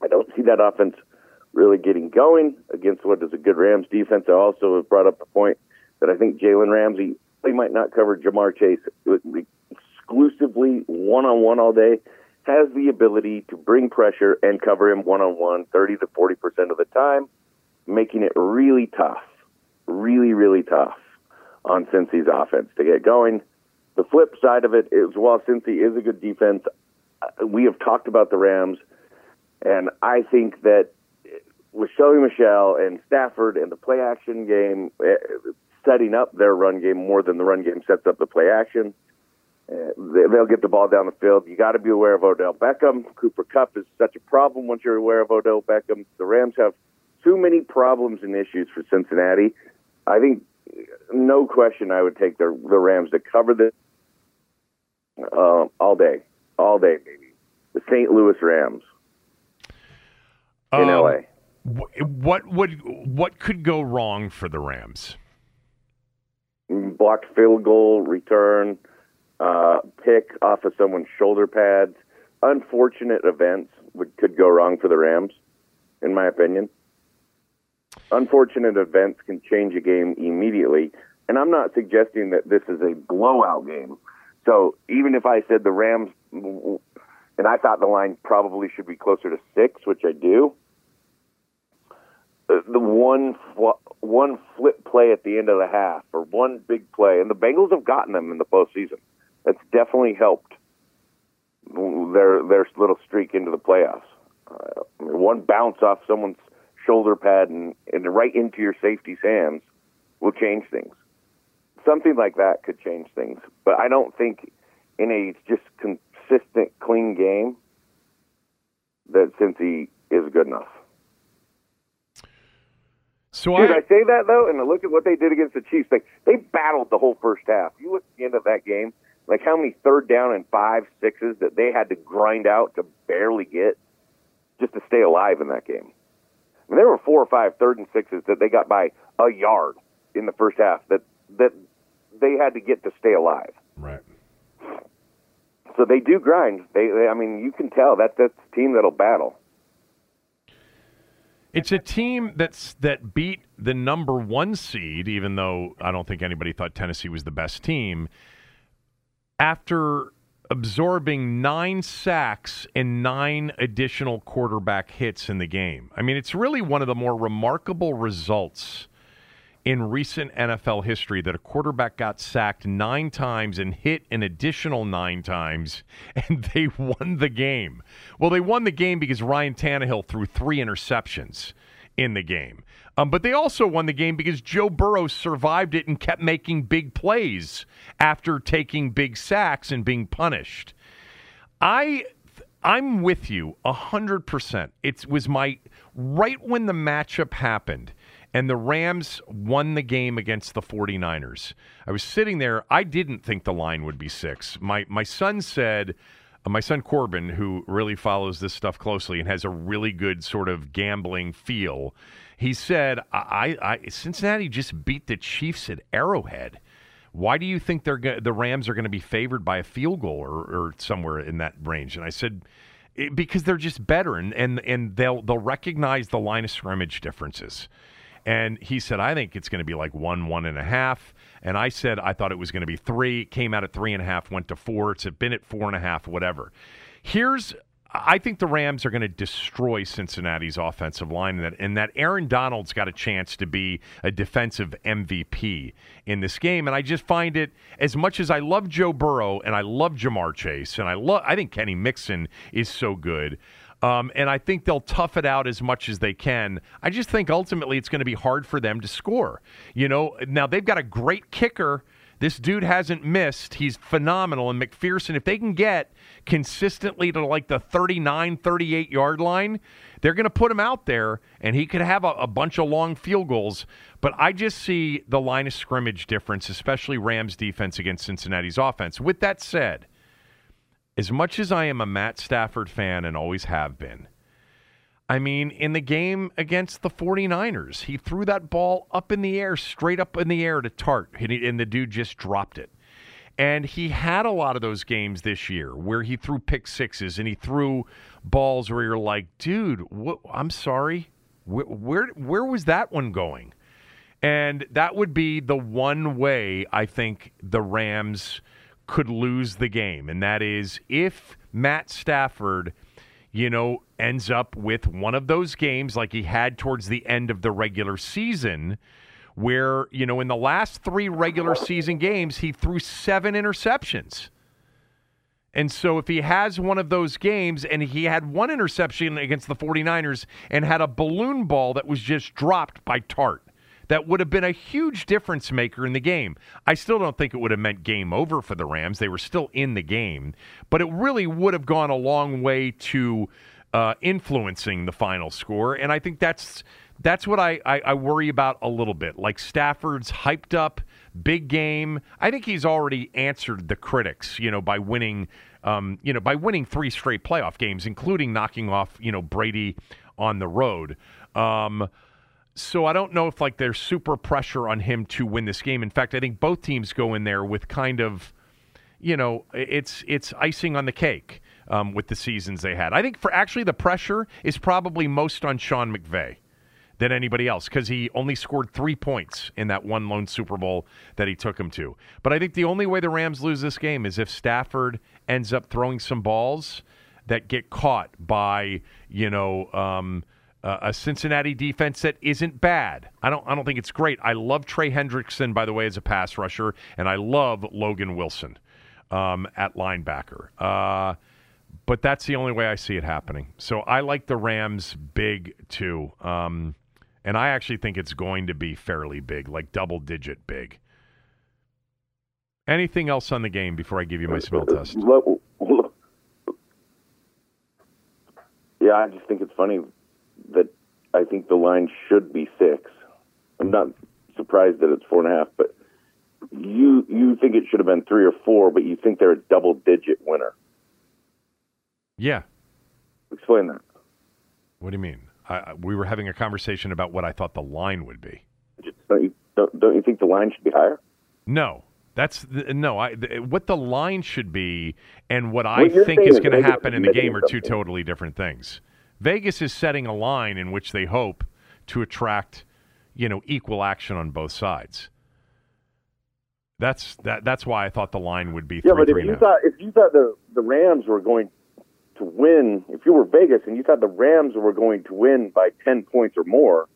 I don't see that offense really getting going against what is a good Rams defense. I also have brought up the point that I think Jalen Ramsey they might not cover Ja'Marr Chase exclusively one on one all day. has the ability to bring pressure and cover him one on one 30 to 40% of the time, making it really tough, really, really tough on Cincy's offense to get going. The flip side of it is while Cincy is a good defense, uh, we have talked about the Rams, and I think that with Shelby Michelle and Stafford and the play action game eh, setting up their run game more than the run game sets up the play action. Uh, they'll get the ball down the field. You got to be aware of Odell Beckham. Cooper Kupp is such a problem once you're aware of Odell Beckham. The Rams have too many problems and issues for Cincinnati. I think, no question, I would take the the Rams to cover this uh, all day, all day, maybe The St. Louis Rams in um, LA. What would what could go wrong for the Rams? Blocked field goal return, uh, pick off of someone's shoulder pads. Unfortunate events would could go wrong for the Rams, in my opinion. Unfortunate events can change a game immediately, and I'm not suggesting that this is a blowout game. So even if I said the Rams, and I thought the line probably should be closer to six, which I do, the one one flip play at the end of the half or one big play, and the Bengals have gotten them in the postseason. That's definitely helped their their little streak into the playoffs. Uh, one bounce off someone's shoulder pad and, and right into your safety's hands will change things. Something like that could change things, but I don't think in a just consistent, clean game that Cincy is good enough. So Dude, I, I say that though, and look at what they did against the Chiefs. They they battled the whole first half. You look at the end of that game, like how many third down and five sixes that they had to grind out to barely get just to stay alive in that game. I mean, there were four or five third and sixes that they got by a yard in the first half that that they had to get to stay alive. Right. So they do grind. They, they I mean, you can tell that that's a team that'll battle. It's a team that's that beat the number one seed, even though I don't think anybody thought Tennessee was the best team. After absorbing nine sacks and nine additional quarterback hits in the game. I mean, it's really one of the more remarkable results in recent NFL history that a quarterback got sacked nine times and hit an additional nine times, [laughs] and they won the game. Well, they won the game because Ryan Tannehill threw three interceptions in the game. Um, but they also won the game because Joe Burrow survived it and kept making big plays after taking big sacks and being punished. I I'm with you 100%. It was my right when the matchup happened and the Rams won the game against the 49ers. I was sitting there. I didn't think the line would be six. My, my son said, Uh, my son Corbin, who really follows this stuff closely and has a really good sort of gambling feel, he said, I, I, Cincinnati just beat the Chiefs at Arrowhead. Why do you think they're go- the Rams are going to be favored by a field goal or, or somewhere in that range? And I said, eh, because they're just better and, and, and they'll they'll recognize the line of scrimmage differences. And he said, I think it's going to be like one, one and a half. And I said, I thought it was going to be three. Came out at three and a half, went to four. It's been at four and a half, whatever. Here's I think the Rams are going to destroy Cincinnati's offensive line, and that, and that Aaron Donald's got a chance to be a defensive MVP in this game. And I just find it as much as I love Joe Burrow and I love Ja'Marr Chase, and I love I think Kenny Mixon is so good. Um, and I think they'll tough it out as much as they can. I just think ultimately it's going to be hard for them to score. You know, now they've got a great kicker. This dude hasn't missed. He's phenomenal. And McPherson, if they can get consistently to like the 39, 38 yard line, they're going to put him out there and he could have a, a, bunch of long field goals. But I just see the line of scrimmage difference, especially Rams defense against Cincinnati's offense. With that said, as much as I am a Matt Stafford fan and always have been, I mean, in the game against the 49ers, he threw that ball up in the air, straight up in the air to Tartt, and the dude just dropped it. And he had a lot of those games this year where he threw pick sixes and he threw balls where you're like, dude, what, I'm sorry. Where, where was that one going? And that would be the one way I think the Rams could lose the game, and that is if Matt Stafford, you know, ends up with one of those games like he had towards the end of the regular season, where, you know, in the last three regular season games, he threw seven interceptions. And so if he has one of those games and he had one interception against the 49ers and had a balloon ball that was just dropped by Tartt, that would have been a huge difference maker in the game. I still don't think it would have meant game over for the Rams. They were still in the game, but it really would have gone a long way to uh, influencing the final score. And I think that's that's what I, I, I worry about a little bit. Like Stafford's hyped up big game. I think he's already answered the critics, you know, by winning, um, you know, by winning three straight playoff games, including knocking off, you know, Brady on the road. Um, so I don't know if like there's super pressure on him to win this game. In fact, I think both teams go in there with kind of, you know, it's it's icing on the cake um, with the seasons they had. I think for actually the pressure is probably most on Sean McVay than anybody else because he only scored three points in that one lone Super Bowl that he took him to. But I think the only way the Rams lose this game is if Stafford ends up throwing some balls that get caught by you know. Um, uh, a Cincinnati defense that isn't bad. I don't I don't think it's great. I love Trey Hendrickson by the way as a pass rusher, and I love Logan Wilson um, at linebacker. Uh, but that's the only way I see it happening. So I like the Rams big too, um, and I actually think it's going to be fairly big, like double digit big. Anything else on the game before I give you my smell test? Yeah, I just think it's funny that I think the line should be six. I'm not surprised that it's four and a half, but you you think it should have been three or four, but you think they're a double digit winner. Yeah. Explain that. What do you mean? I, we were having a conversation about what I thought the line would be. Don't you, don't, don't you think the line should be higher? No. That's the, no. I the, what the line should be and what I think is going to happen in the game are two totally different things. Vegas is setting a line in which they hope to attract, you know, equal action on both sides. That's that. That's why I thought the line would be. Yeah, three, but if you thought if you thought the the Rams were going to win, if you were Vegas and you thought the Rams were going to win by ten points or more,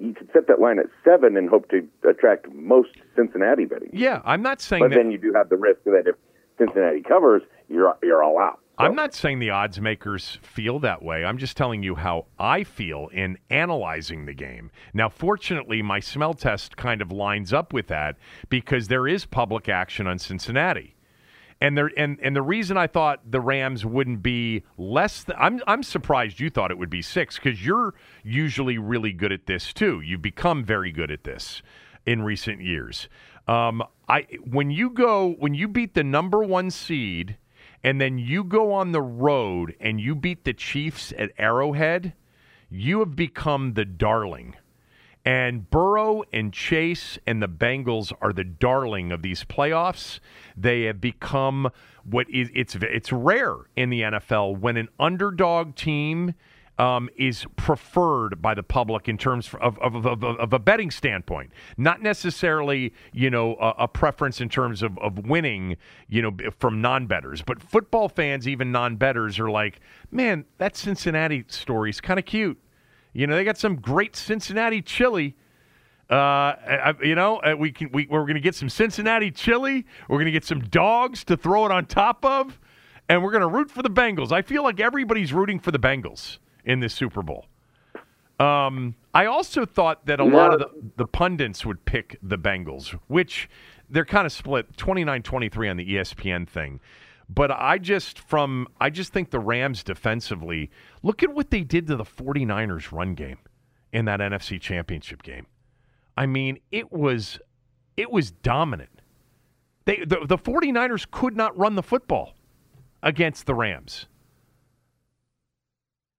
you could set that line at seven and hope to attract most Cincinnati betting. Yeah, I'm not saying. But that, then you do have the risk that if Cincinnati covers, you're you're all out. I'm not saying the odds makers feel that way. I'm just telling you how I feel in analyzing the game. Now, fortunately, my smell test kind of lines up with that because there is public action on Cincinnati. And there and, and the reason I thought the Rams wouldn't be less th- I'm I'm surprised you thought it would be 6 cuz you're usually really good at this too. You've become very good at this in recent years. Um, I when you go when you beat the number 1 seed and then you go on the road and you beat the Chiefs at Arrowhead, you have become the darling. And Burrow and Chase and the Bengals are the darling of these playoffs. They have become what is it's it's rare in the NFL when an underdog team um, is preferred by the public in terms of, of, of, of, a betting standpoint. Not necessarily, you know, a, a preference in terms of, of winning, you know, from non betters. But football fans, even non betters, are like, man, that Cincinnati story is kind of cute. You know, they got some great Cincinnati chili. Uh, you know, uh, we can we, we're going to get some Cincinnati chili. We're going to get some dogs to throw it on top of, and we're going to root for the Bengals. I feel like everybody's rooting for the Bengals in the Super Bowl. Um, I also thought that a lot of the, the pundits would pick the Bengals, which they're kind of split 29-23 on the ESPN thing. But I just from I just think the Rams defensively, look at what they did to the 49ers run game in that NFC Championship game. I mean, it was it was dominant. They the, the 49ers could not run the football against the Rams.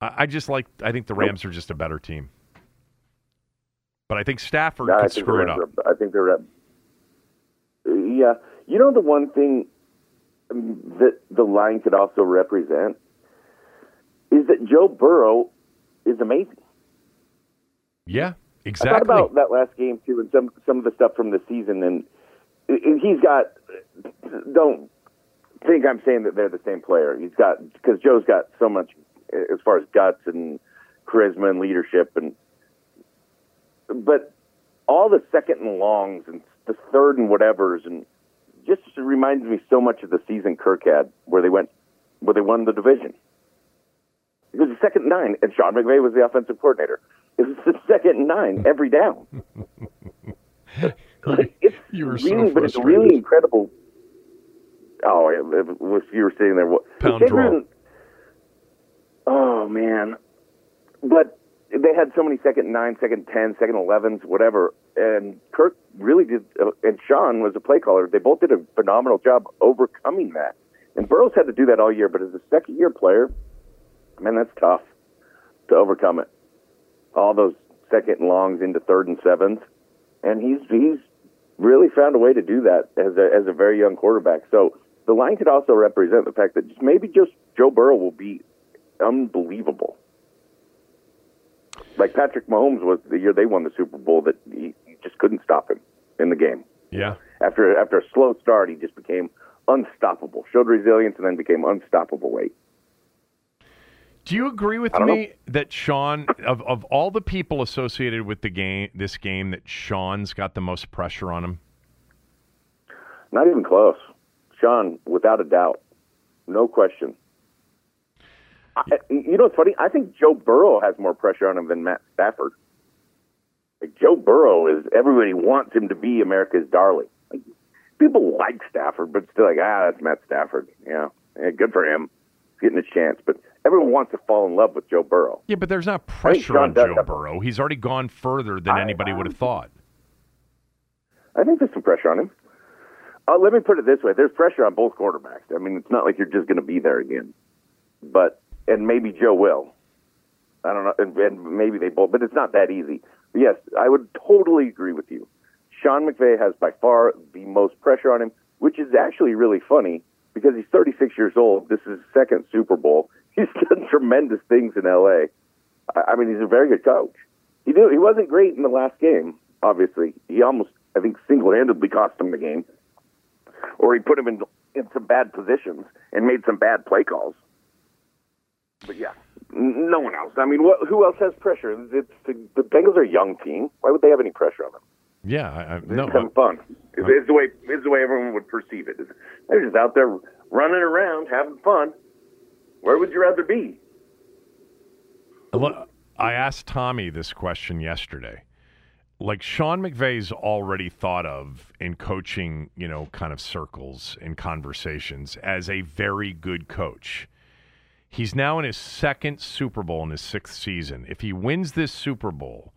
I, just like. I think the Rams are just a better team. But I think Stafford no, could screw it up. Are, I think they're. Yeah, you know the one thing um, that the line could also represent is that Joe Burrow is amazing. Yeah, exactly. I thought about that last game too, and some some of the stuff from the season, and he's got don't think I'm saying that they're the same player. He's got because Joe's got so much as far as guts and charisma and leadership, and but all the second and longs and the third and whatevers, and just reminds me so much of the season Kirk had, where they went, where they won the division. It was the second nine, and Sean McVay was the offensive coordinator. It was the second nine every down. [laughs] it's You were really, so but it's really incredible. Oh, if you were sitting there, what? Pound draw. Oh man, but they had so many second nine, second ten, second elevens, whatever. And Kirk really did, uh, and Sean was a play caller. They both did a phenomenal job overcoming that. And Burrows had to do that all year, but as a second year player, man, that's tough to overcome it. All those second and longs into third and sevens, and he's he's really found a way to do that as a as a very young quarterback. So the line could also represent the fact that just maybe just Joe Burrow will be unbelievable. Like Patrick Mahomes was the year they won the Super Bowl that he, he just couldn't stop him in the game. Yeah. After after a slow start, he just became unstoppable. Showed resilience and then became unstoppable late. Do you agree with me that Sean, of, of all the people associated with the game, this game, that Sean's got the most pressure on him? Not even close. Sean, without a doubt, no question. I, you know what's funny? I think Joe Burrow has more pressure on him than Matt Stafford. Like Joe Burrow is everybody wants him to be America's darling. Like, people like Stafford, but still like ah, that's Matt Stafford. Yeah, yeah good for him. He's getting his chance, but everyone wants to fall in love with Joe Burrow. Yeah, but there's not pressure on Joe Burrow. He's already gone further than I- anybody would have thought. I think there's some pressure on him. Uh, let me put it this way: there's pressure on both quarterbacks. I mean, it's not like you're just going to be there again. But and maybe Joe will. I don't know, and, and maybe they both. But it's not that easy. But yes, I would totally agree with you. Sean McVay has by far the most pressure on him, which is actually really funny because he's 36 years old. This is his second Super Bowl. [laughs] He's done tremendous things in LA. I, mean, he's a very good coach. He did. He wasn't great in the last game. Obviously, he almost, I think, single-handedly cost him the game, or he put him in in some bad positions and made some bad play calls. But yeah, no one else. I mean, what, who else has pressure? It's the, the Bengals are a young team. Why would they have any pressure on them? Yeah, I, I, no, having fun. It's, it's the way it's the way everyone would perceive it. They're just out there running around having fun. Where would you rather be? Look, I asked Tommy this question yesterday. Like Sean McVay's already thought of in coaching, you know, kind of circles and conversations as a very good coach. He's now in his second Super Bowl in his sixth season. If he wins this Super Bowl,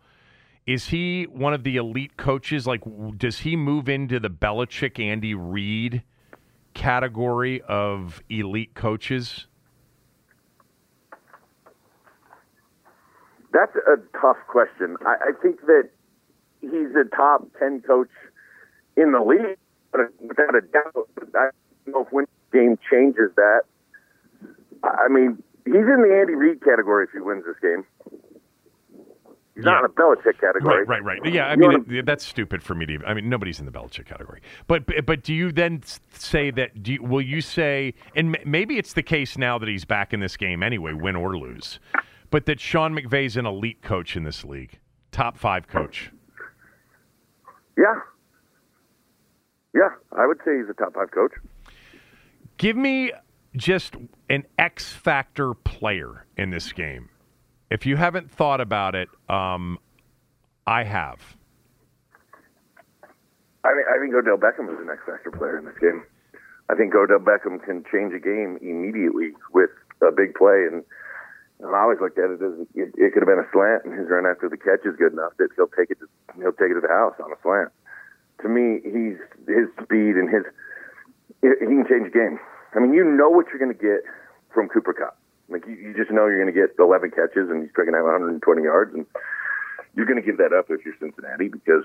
is he one of the elite coaches? Like, does he move into the Belichick, Andy Reid category of elite coaches? That's a tough question. I, I think that he's a top ten coach in the league, but without a doubt. I don't know if win game changes that. I mean, he's in the Andy Reid category if he wins this game. He's not Yeah. in the Belichick category. Right, right, right. Yeah, I You mean it, that's stupid for me to. I mean, nobody's in the Belichick category. But but do you then say that? Do you, will you say? And maybe it's the case now that he's back in this game anyway, win or lose. But that Sean McVay's an elite coach in this league, top five coach. Yeah. Yeah, I would say he's a top five coach. Give me just an X factor player in this game. If you haven't thought about it, um, I have. I mean, I think Odell Beckham is an X factor player in this game. I think Odell Beckham can change a game immediately with a big play, and, and I always looked at it as it, it could have been a slant, and his run after the catch is good enough that he'll take it. To, he'll take it to the house on a slant. To me, he's his speed and his he can change a game. I mean, you know what you're going to get from Cooper Kupp. Like you, you just know you're going to get 11 catches, and he's going to have 120 yards, and you're going to give that up if you're Cincinnati because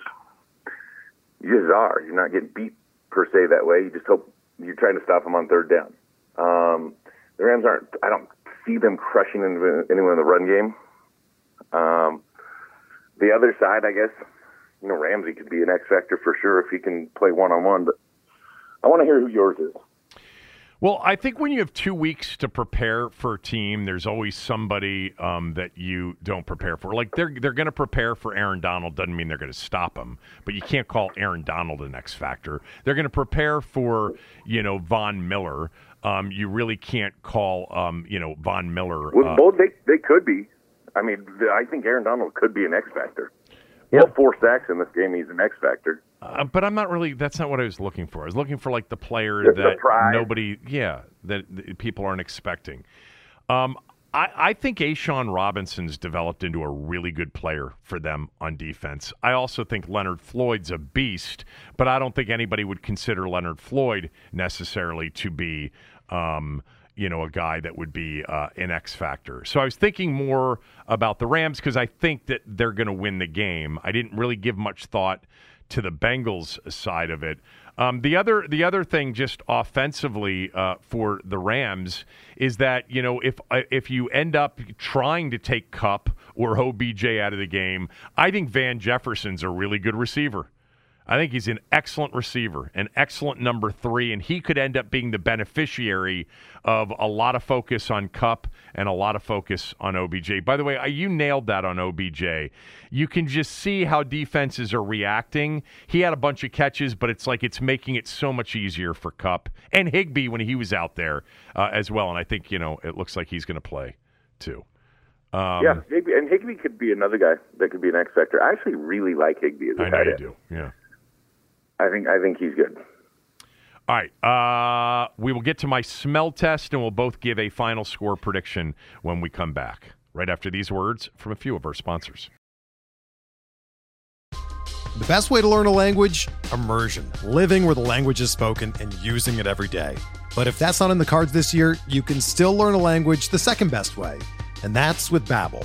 you just are. You're not getting beat per se that way. You just hope you're trying to stop them on third down. Um, the Rams aren't. I don't see them crushing anyone in the run game. Um, the other side, I guess, you know, Ramsey could be an X factor for sure if he can play one on one. But I want to hear who yours is. Well, I think when you have two weeks to prepare for a team, there's always somebody um, that you don't prepare for. Like they're they're going to prepare for Aaron Donald doesn't mean they're going to stop him, but you can't call Aaron Donald an X factor. They're going to prepare for you know Von Miller. Um, you really can't call um, you know Von Miller. Well, uh, both they they could be. I mean, I think Aaron Donald could be an X factor. Well, four sacks in this game. He's an X factor. Uh, but I'm not really. That's not what I was looking for. I was looking for like the player The that surprise. nobody, yeah, that, that people aren't expecting. Um, I, I think A'Shawn Robinson's developed into a really good player for them on defense. I also think Leonard Floyd's a beast, but I don't think anybody would consider Leonard Floyd necessarily to be. Um, you know, a guy that would be uh, an X factor. So I was thinking more about the Rams because I think that they're going to win the game. I didn't really give much thought to the Bengals side of it. Um, the other the other thing, just offensively uh, for the Rams, is that you know if uh, if you end up trying to take Kupp or OBJ out of the game, I think Van Jefferson's a really good receiver. I think he's an excellent receiver, an excellent number three, and he could end up being the beneficiary of a lot of focus on Kupp and a lot of focus on OBJ. By the way, you nailed that on OBJ. You can just see how defenses are reacting. He had a bunch of catches, but it's like it's making it so much easier for Kupp and Higbee when he was out there uh, as well. And I think, you know, it looks like he's going to play too. Um, yeah, Higbee, and Higbee could be another guy that could be an X factor. I actually really like Higbee as a I know tight you do. Yeah. I think I think he's good. All right. Uh, we will get to my smell test and we'll both give a final score prediction when we come back. Right after these words from a few of our sponsors. The best way to learn a language? Immersion. Living where the language is spoken and using it every day. But if that's not in the cards this year, you can still learn a language the second best way, and that's with Babbel.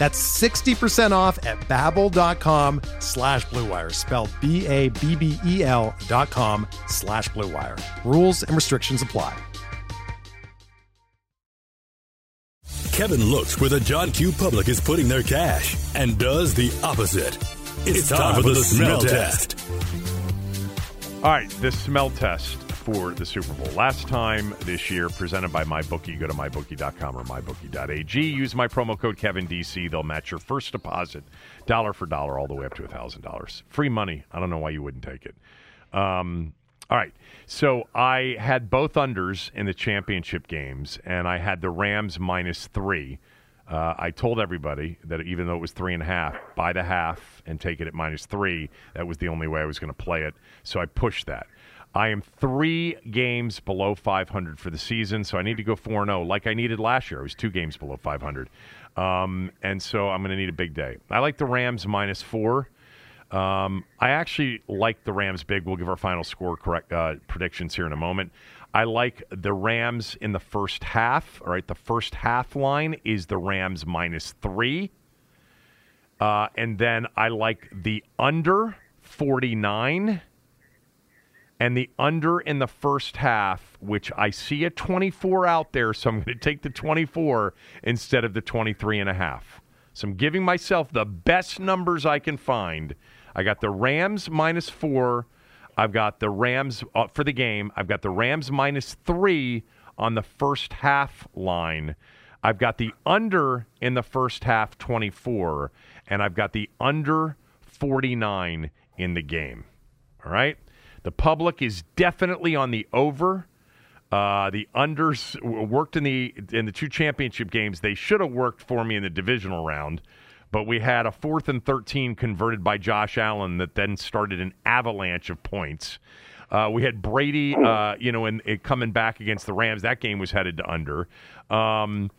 That's 60% off at babbel.com slash bluewire, spelled B-A-B-B-E-L dot com slash bluewire. Rules and restrictions apply. Kevin looks where the John Q. public is putting their cash and does the opposite. It's, time, for the, smell test. All right, the smell test for the Super Bowl. Last time this year, presented by MyBookie. Go to MyBookie.com or MyBookie.ag. Use my promo code KevinDC. They'll match your first deposit, dollar for dollar, all the way up to $1,000. Free money. I don't know why you wouldn't take it. Um, all right. So I had both unders in the championship games, and I had the Rams minus three. Uh, I told everybody that even though it was three and a half, buy the half and take it at minus three. That was the only way I was going to play it. So I pushed that. I am three games below 500 for the season, so I need to go 4 0 like I needed last year. I was two games below 500. Um, and so I'm going to need a big day. I like the Rams minus four. Um, I actually like the Rams big. We'll give our final score correct uh, predictions here in a moment. I like the Rams in the first half. All right, the first half line is the Rams minus three. Uh, and then I like the under 49 and the under in the first half, which I see a 24 out there, so I'm going to take the 24 instead of the 23 and a half. So I'm giving myself the best numbers I can find. I got the Rams minus four. I've got the Rams uh, for the game. I've got the Rams minus three on the first half line. I've got the under in the first half 24, and I've got the under 49 in the game. All right. The public is definitely on the over. Uh, the unders worked in the in the two championship games. They should have worked for me in the divisional round, but we had a fourth and thirteen converted by Josh Allen that then started an avalanche of points. Uh, we had Brady, uh, you know, and coming back against the Rams. That game was headed to under. Um,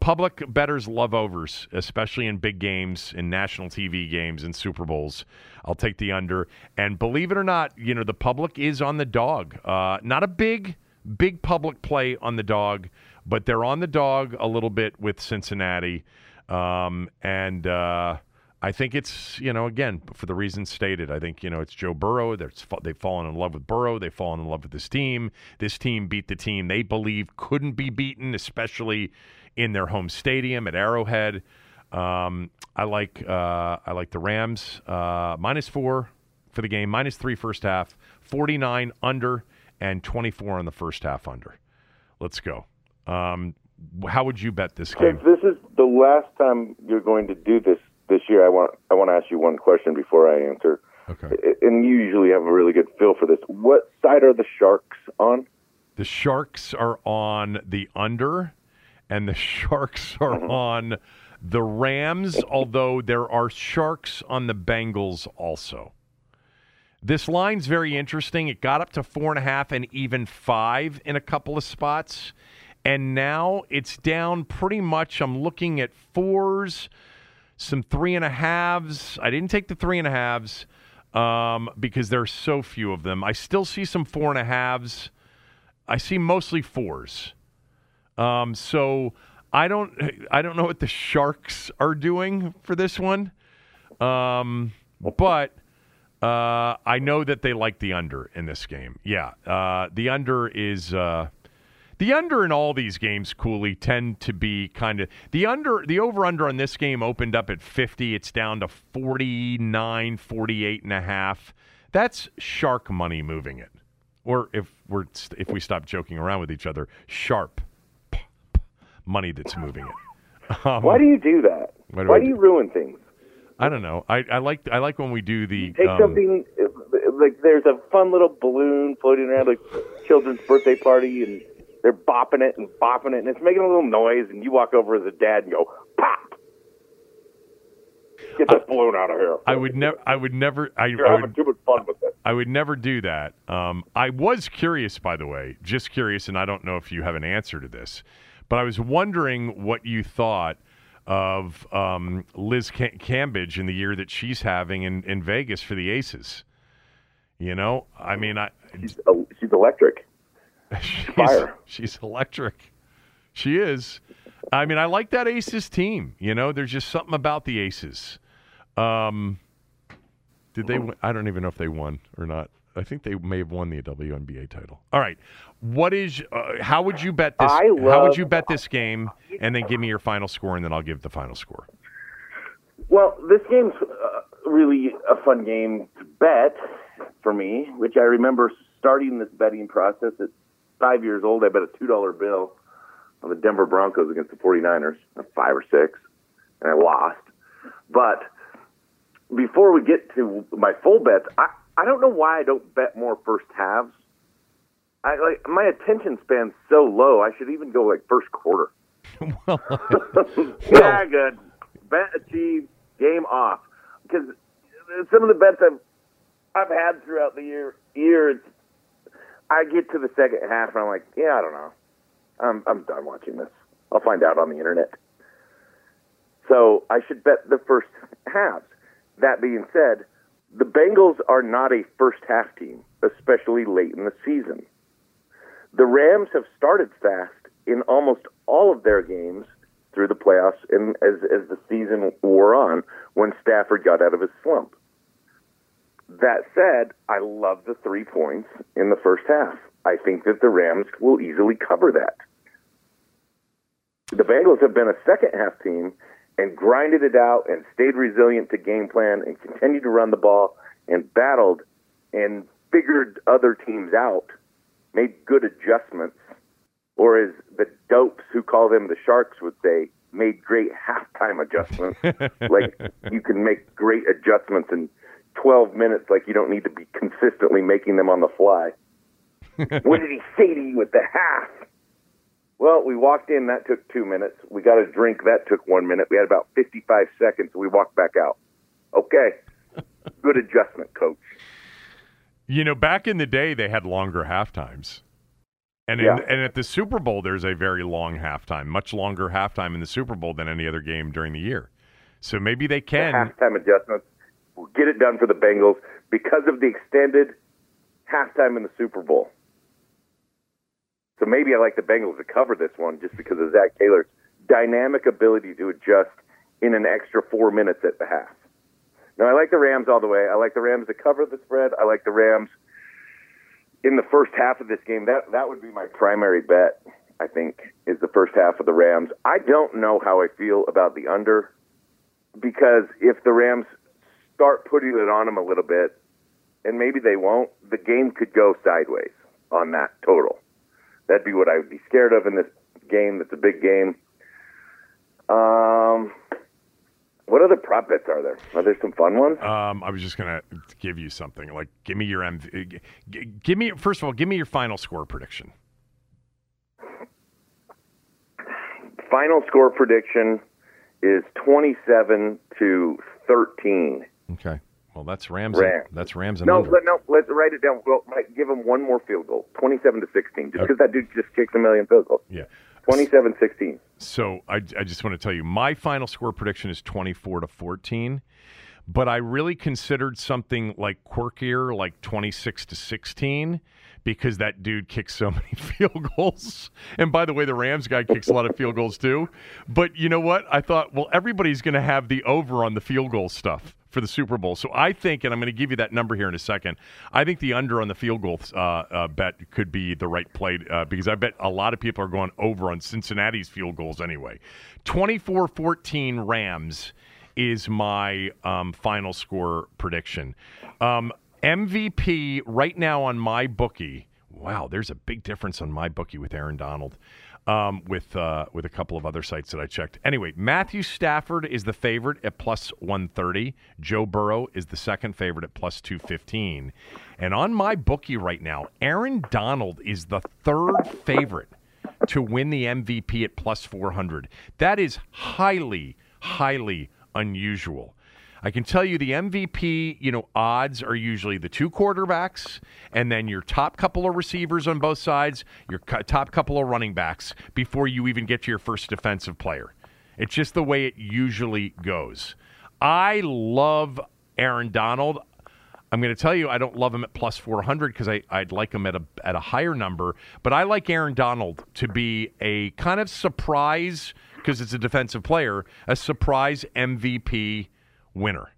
public bettors love overs, especially in big games, in national TV games, and Super Bowls. I'll take the under. And believe it or not, you know the public is on the dog. Uh, not a big, big public play on the dog, but they're on the dog a little bit with Cincinnati. Um, and uh, I think it's you know again for the reasons stated. I think you know it's Joe Burrow. they've fallen in love with Burrow. They've fallen in love with this team. This team beat the team they believe couldn't be beaten, especially in their home stadium at Arrowhead. Um, I like uh, I like the Rams uh, minus four for the game, minus three first half, forty nine under, and twenty four on the first half under. Let's go. Um, how would you bet this game? If this is the last time you're going to do this this year, I want I want to ask you one question before I answer. Okay. And you usually have a really good feel for this. What side are the Sharks on? The Sharks are on the under, and the Sharks are mm-hmm. on the Rams. although there are Sharks on the Bengals also. This line's very interesting. It got up to four and a half and even five in a couple of spots. And now it's down pretty much. I'm looking at fours some three and a halves. I didn't take the three and a halves um, because there are so few of them. I still see some four and a halves. I see mostly fours. Um, so I don't I don't know what the Sharks are doing for this one, um, but uh, I know that they like the under in this game. Yeah, uh, the under is. Uh, the under in all these games, Cooley, tend to be kind of the under. The over under on this game opened up at 50. It's down to 49, 48 and a half. That's shark money moving it. Or if we're if we stop joking around with each other, sharp money that's moving it. [laughs] Um, why do you do that? Why do, why do you ruin things? I don't know. I, I like I like when we do the take um, something like there's a fun little balloon floating around like children's birthday party and they're bopping it and bopping it, and it's making a little noise. And you walk over as a dad and go, "Pop! Get that balloon out of here!" I would never. I would never. I, You're I having would, too much fun with it. I would never do that. Um, I was curious, by the way, just curious, and I don't know if you have an answer to this, but I was wondering what you thought of um, Liz Cam- Cambage in the year that she's having in, in Vegas for the Aces. You know, I mean, I she's, she's electric. [laughs] she's, Fire. She's electric. She is. I mean, I like that Aces team. You know, there's just something about the Aces. Um, did they? I don't even know if they won or not. I think they may have won the WNBA title. All right, what is? Uh, how would you bet this? Love, how would you bet this game? And then give me your final score, and then I'll give the final score. Well, this game's uh, really a fun game to bet for me, which I remember starting this betting process at five years old, I bet a two dollar bill on the Denver Broncos against the 49ers, five or six, and I lost. But before we get to my full bets, I, I don't know why I don't bet more first halves. I like my attention span's so low. I should even go like first quarter. [laughs] [laughs] well, yeah, good. Bet achieved. Game off. Because some of the bets I've I've had throughout the year year I get to the second half and I'm like, yeah, I don't know. I'm I'm done watching this. I'll find out on the internet. So I should bet the first halves. That being said, the Bengals are not a first half team, especially late in the season. The Rams have started fast in almost all of their games through the playoffs and as as the season wore on when Stafford got out of his slump. That said, I love the three points in the first half. I think that the Rams will easily cover that. The Bengals have been a second half team and grinded it out and stayed resilient to game plan and continued to run the ball and battled and figured other teams out, made good adjustments, or as the dopes who call them the Sharks would say, made great halftime adjustments. [laughs] like you can make great adjustments in 12 minutes like you don't need to be consistently making them on the fly. [laughs] what did he say to you at the half? Well, we walked in, that took two minutes. We got a drink, that took one minute. We had about 55 seconds, we walked back out. Okay. [laughs] Good adjustment, coach. You know, back in the day, they had longer half times. And, Yeah. in, and at the Super Bowl, there's a very long halftime, much longer halftime in the Super Bowl than any other game during the year. So maybe they The can. halftime adjustments. We'll Get it done for the Bengals because of the extended halftime in the Super Bowl. So maybe I like the Bengals to cover this one just because of Zac Taylor's dynamic ability to adjust in an extra four minutes at the half. Now I like the Rams all the way. I like the Rams to cover the spread. I like the Rams in the first half of this game. That that would be my primary bet. I think is the first half of the Rams. I don't know how I feel about the under because if the Rams start putting it on them a little bit, and maybe they won't, the game could go sideways on that total. That'd be what I would be scared of in this game. That's a big game. Um, what other prop bets are there? Are there some fun ones? Um, I was just gonna give you something. Like, give me your MV. Give me first of all, give me your final score prediction. Final score prediction is twenty-seven to thirteen. Okay. Well, that's Rams. Rams. That's Rams and No, under. let, no, let's write it down. Well, give him one more field goal, twenty-seven to sixteen, just Okay. because that dude just kicked a million field goals. Yeah. 27-16. So I, I just want to tell you, my final score prediction is 24 to 14. But I really considered something like quirkier, like 26 to 16, because that dude kicks so [laughs] many field goals. And by the way, the Rams guy kicks a lot of field goals too. But you know what? I thought, well, everybody's going to have the over on the field goal stuff for the Super Bowl. So I think, and I'm going to give you that number here in a second. I think the under on the field goal uh, uh, bet could be the right play uh, because I bet a lot of people are going over on Cincinnati's field goals anyway. 24 14 Rams is my um, final score prediction. Um, MVP right now on MyBookie. Wow, there's a big difference on MyBookie with Aaron Donald. Um, with uh, with a couple of other sites that I checked. Anyway, Matthew Stafford is the favorite at plus 130. Joe Burrow is the second favorite at plus 215. And on MyBookie right now, Aaron Donald is the third favorite to win the MVP at plus 400. That is highly, highly unusual. I can tell you the MVP, you know, odds are usually the two quarterbacks and then your top couple of receivers on both sides, your top couple of running backs before you even get to your first defensive player. It's just the way it usually goes. I love Aaron Donald. I'm going to tell you, I don't love him at plus 400 because I'd like him at a at a higher number. But I like Aaron Donald to be a kind of surprise because it's a defensive player, a surprise MVP winner.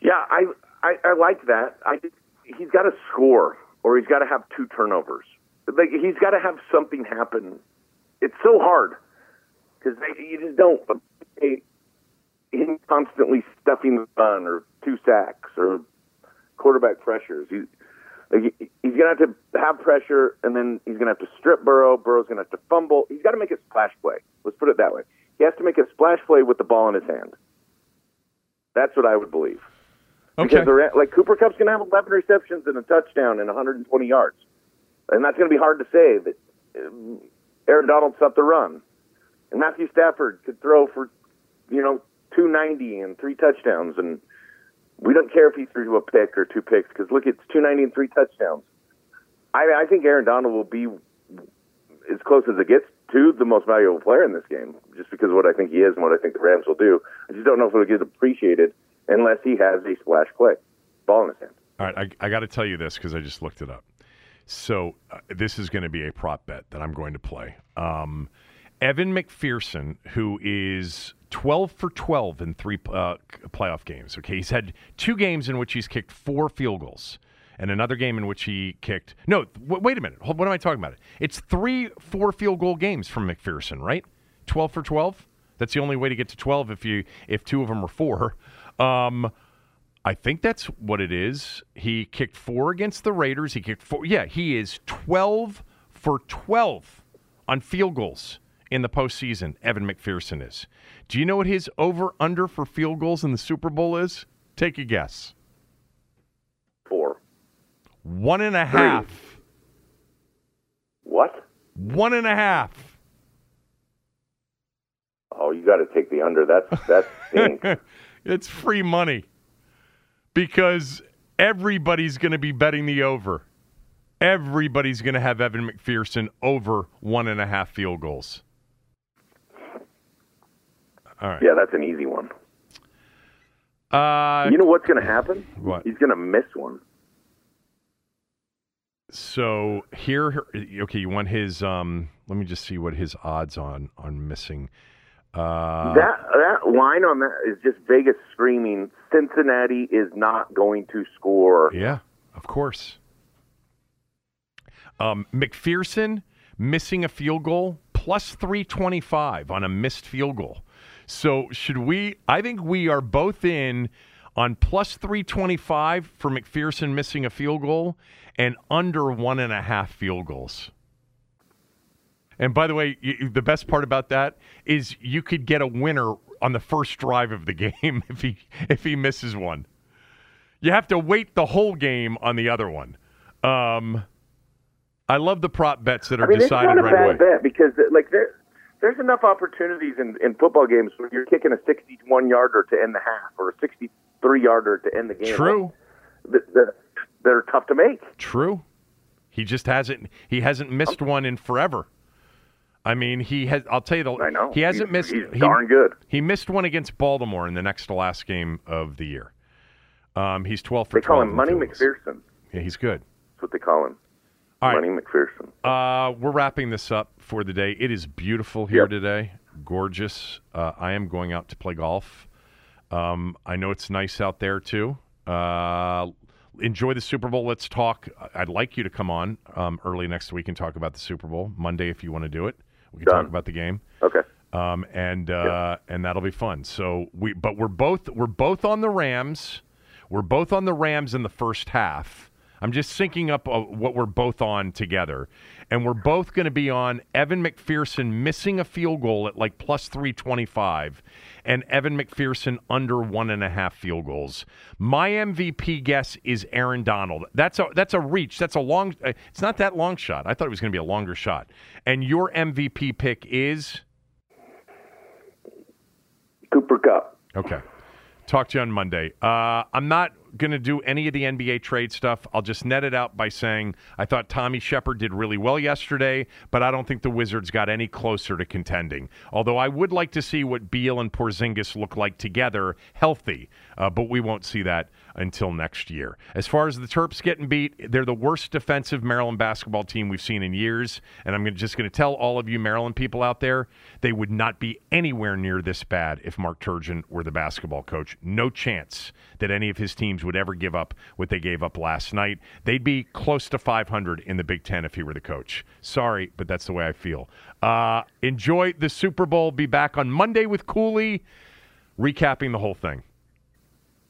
Yeah, I, I I like that. I he's got to score or he's got to have two turnovers. Like he's got to have something happen. It's so hard because you just don't. Hey, him constantly stuffing the run or two sacks or quarterback pressures. He, like, he- he's gonna have to have pressure, and then he's gonna have to strip Burrow. Burrow's gonna have to fumble. He's got to make a splash play. Let's put it that way. He has to make a splash play with the ball in his hand. That's what I would believe. Okay. Because the, Ra- like Cooper Kupp's going to have 11 receptions and a touchdown and 120 yards, and that's going to be hard to say that um, Aaron Donald stopped the run, and Matthew Stafford could throw for you know 290 and three touchdowns, and we don't care if he threw a pick or two picks because look, it's 290 and three touchdowns. I, I think Aaron Donald will be as close as it gets to the most valuable player in this game, just because of what I think he is and what I think the Rams will do. I just don't know if it'll get appreciated unless he has a splash play, ball in his hand. All right, I, I got to tell you this because I just looked it up. So uh, this is going to be a prop bet that I'm going to play. Um, Evan McPherson, who is 12 for 12 in three uh, playoff games. Okay, he's had two games in which he's kicked four field goals, and another game in which he kicked. No, w- wait a minute. Hold- What am I talking about? It's three four field goal games from McPherson, right? 12 for 12. That's the only way to get to 12 if you if two of them are four. Um, I think that's what it is. He kicked four against the Raiders. He kicked four. Yeah, he is 12 for 12 on field goals in the postseason. Evan McPherson is. Do you know what his over under for field goals in the Super Bowl is? Take a guess. One and a half. What? One and a half. Oh, you got to take the under. That's that's stinks. [laughs] it's free money because Everybody's going to be betting the over. Everybody's going to have Evan McPherson over one and a half field goals. All right. Yeah, that's an easy one. Uh, You know what's going to happen? What? He's going to miss one. So here, okay, you want his? Um, let me just see what his odds on on missing. Uh, that that line on that is just Vegas screaming. Cincinnati is not going to score. Yeah, of course. Um, McPherson missing a field goal plus 325 on a missed field goal. So, should we? I think we are both in on plus 325 for McPherson missing a field goal and under one and a half field goals. And by the way, y- the best part about that is you could get a winner on the first drive of the [laughs] game if he if he misses one. You have to wait the whole game on the other one. Um, I love the prop bets that are I mean, it's decided not a right bad away. bet because like there, there's enough opportunities in, in football games where you're kicking a 61 yarder to end the half or a 63 yarder to end the game. True, That, that, that are tough to make. true. He just hasn't. He hasn't missed one in forever. I mean, he has. I'll tell you the. I know. He hasn't He's- missed. he's he, darn good. He missed one against Baltimore in the next to last game of the year. Um, he's twelve for They call 12 him Money. McPherson. Yeah, he's good. That's what they call him. All right. Money McPherson. Uh, we're wrapping this up for the day. It is beautiful here Yep. today, gorgeous. Uh, I am going out to play golf. Um, I know it's nice out there too. Uh, enjoy the Super Bowl. Let's talk. I'd like you to come on um, early next week and talk about the Super Bowl Monday if you want to do it. We can talk about the game. Okay. um, and uh, and that'll be fun. So we, but we're both we're both on the Rams. We're both on the Rams in the first half. I'm just syncing up uh, what we're both on together, and we're both going to be on Evan McPherson missing a field goal at like plus three twenty five, and Evan McPherson under one and a half field goals. My MVP guess is Aaron Donald. That's a that's a reach. That's a long. uh, It's not that long shot. I thought it was going to be a longer shot. And your MVP pick is. Cooper Kupp. Okay. Talk to you on Monday. Uh, I'm not going to do any of the NBA trade stuff. I'll just net it out by saying I thought Tommy Sheppard did really well yesterday, but I don't think the Wizards got any closer to contending. Although I would like to see what Beal and Porzingis look like together, healthy, uh, but we won't see that until next year. As far as the Terps getting beat, they're the worst defensive Maryland basketball team we've seen in years, and I'm just going to tell all of you Maryland people out there, they would not be anywhere near this bad if Mark Turgeon were the basketball coach. No chance that any of his teams would ever give up what they gave up last night. They'd be close to 500 in the Big Ten if he were the coach. Sorry, but that's the way I feel. Uh, enjoy the Super Bowl. Be back on Monday with Cooley, recapping the whole thing.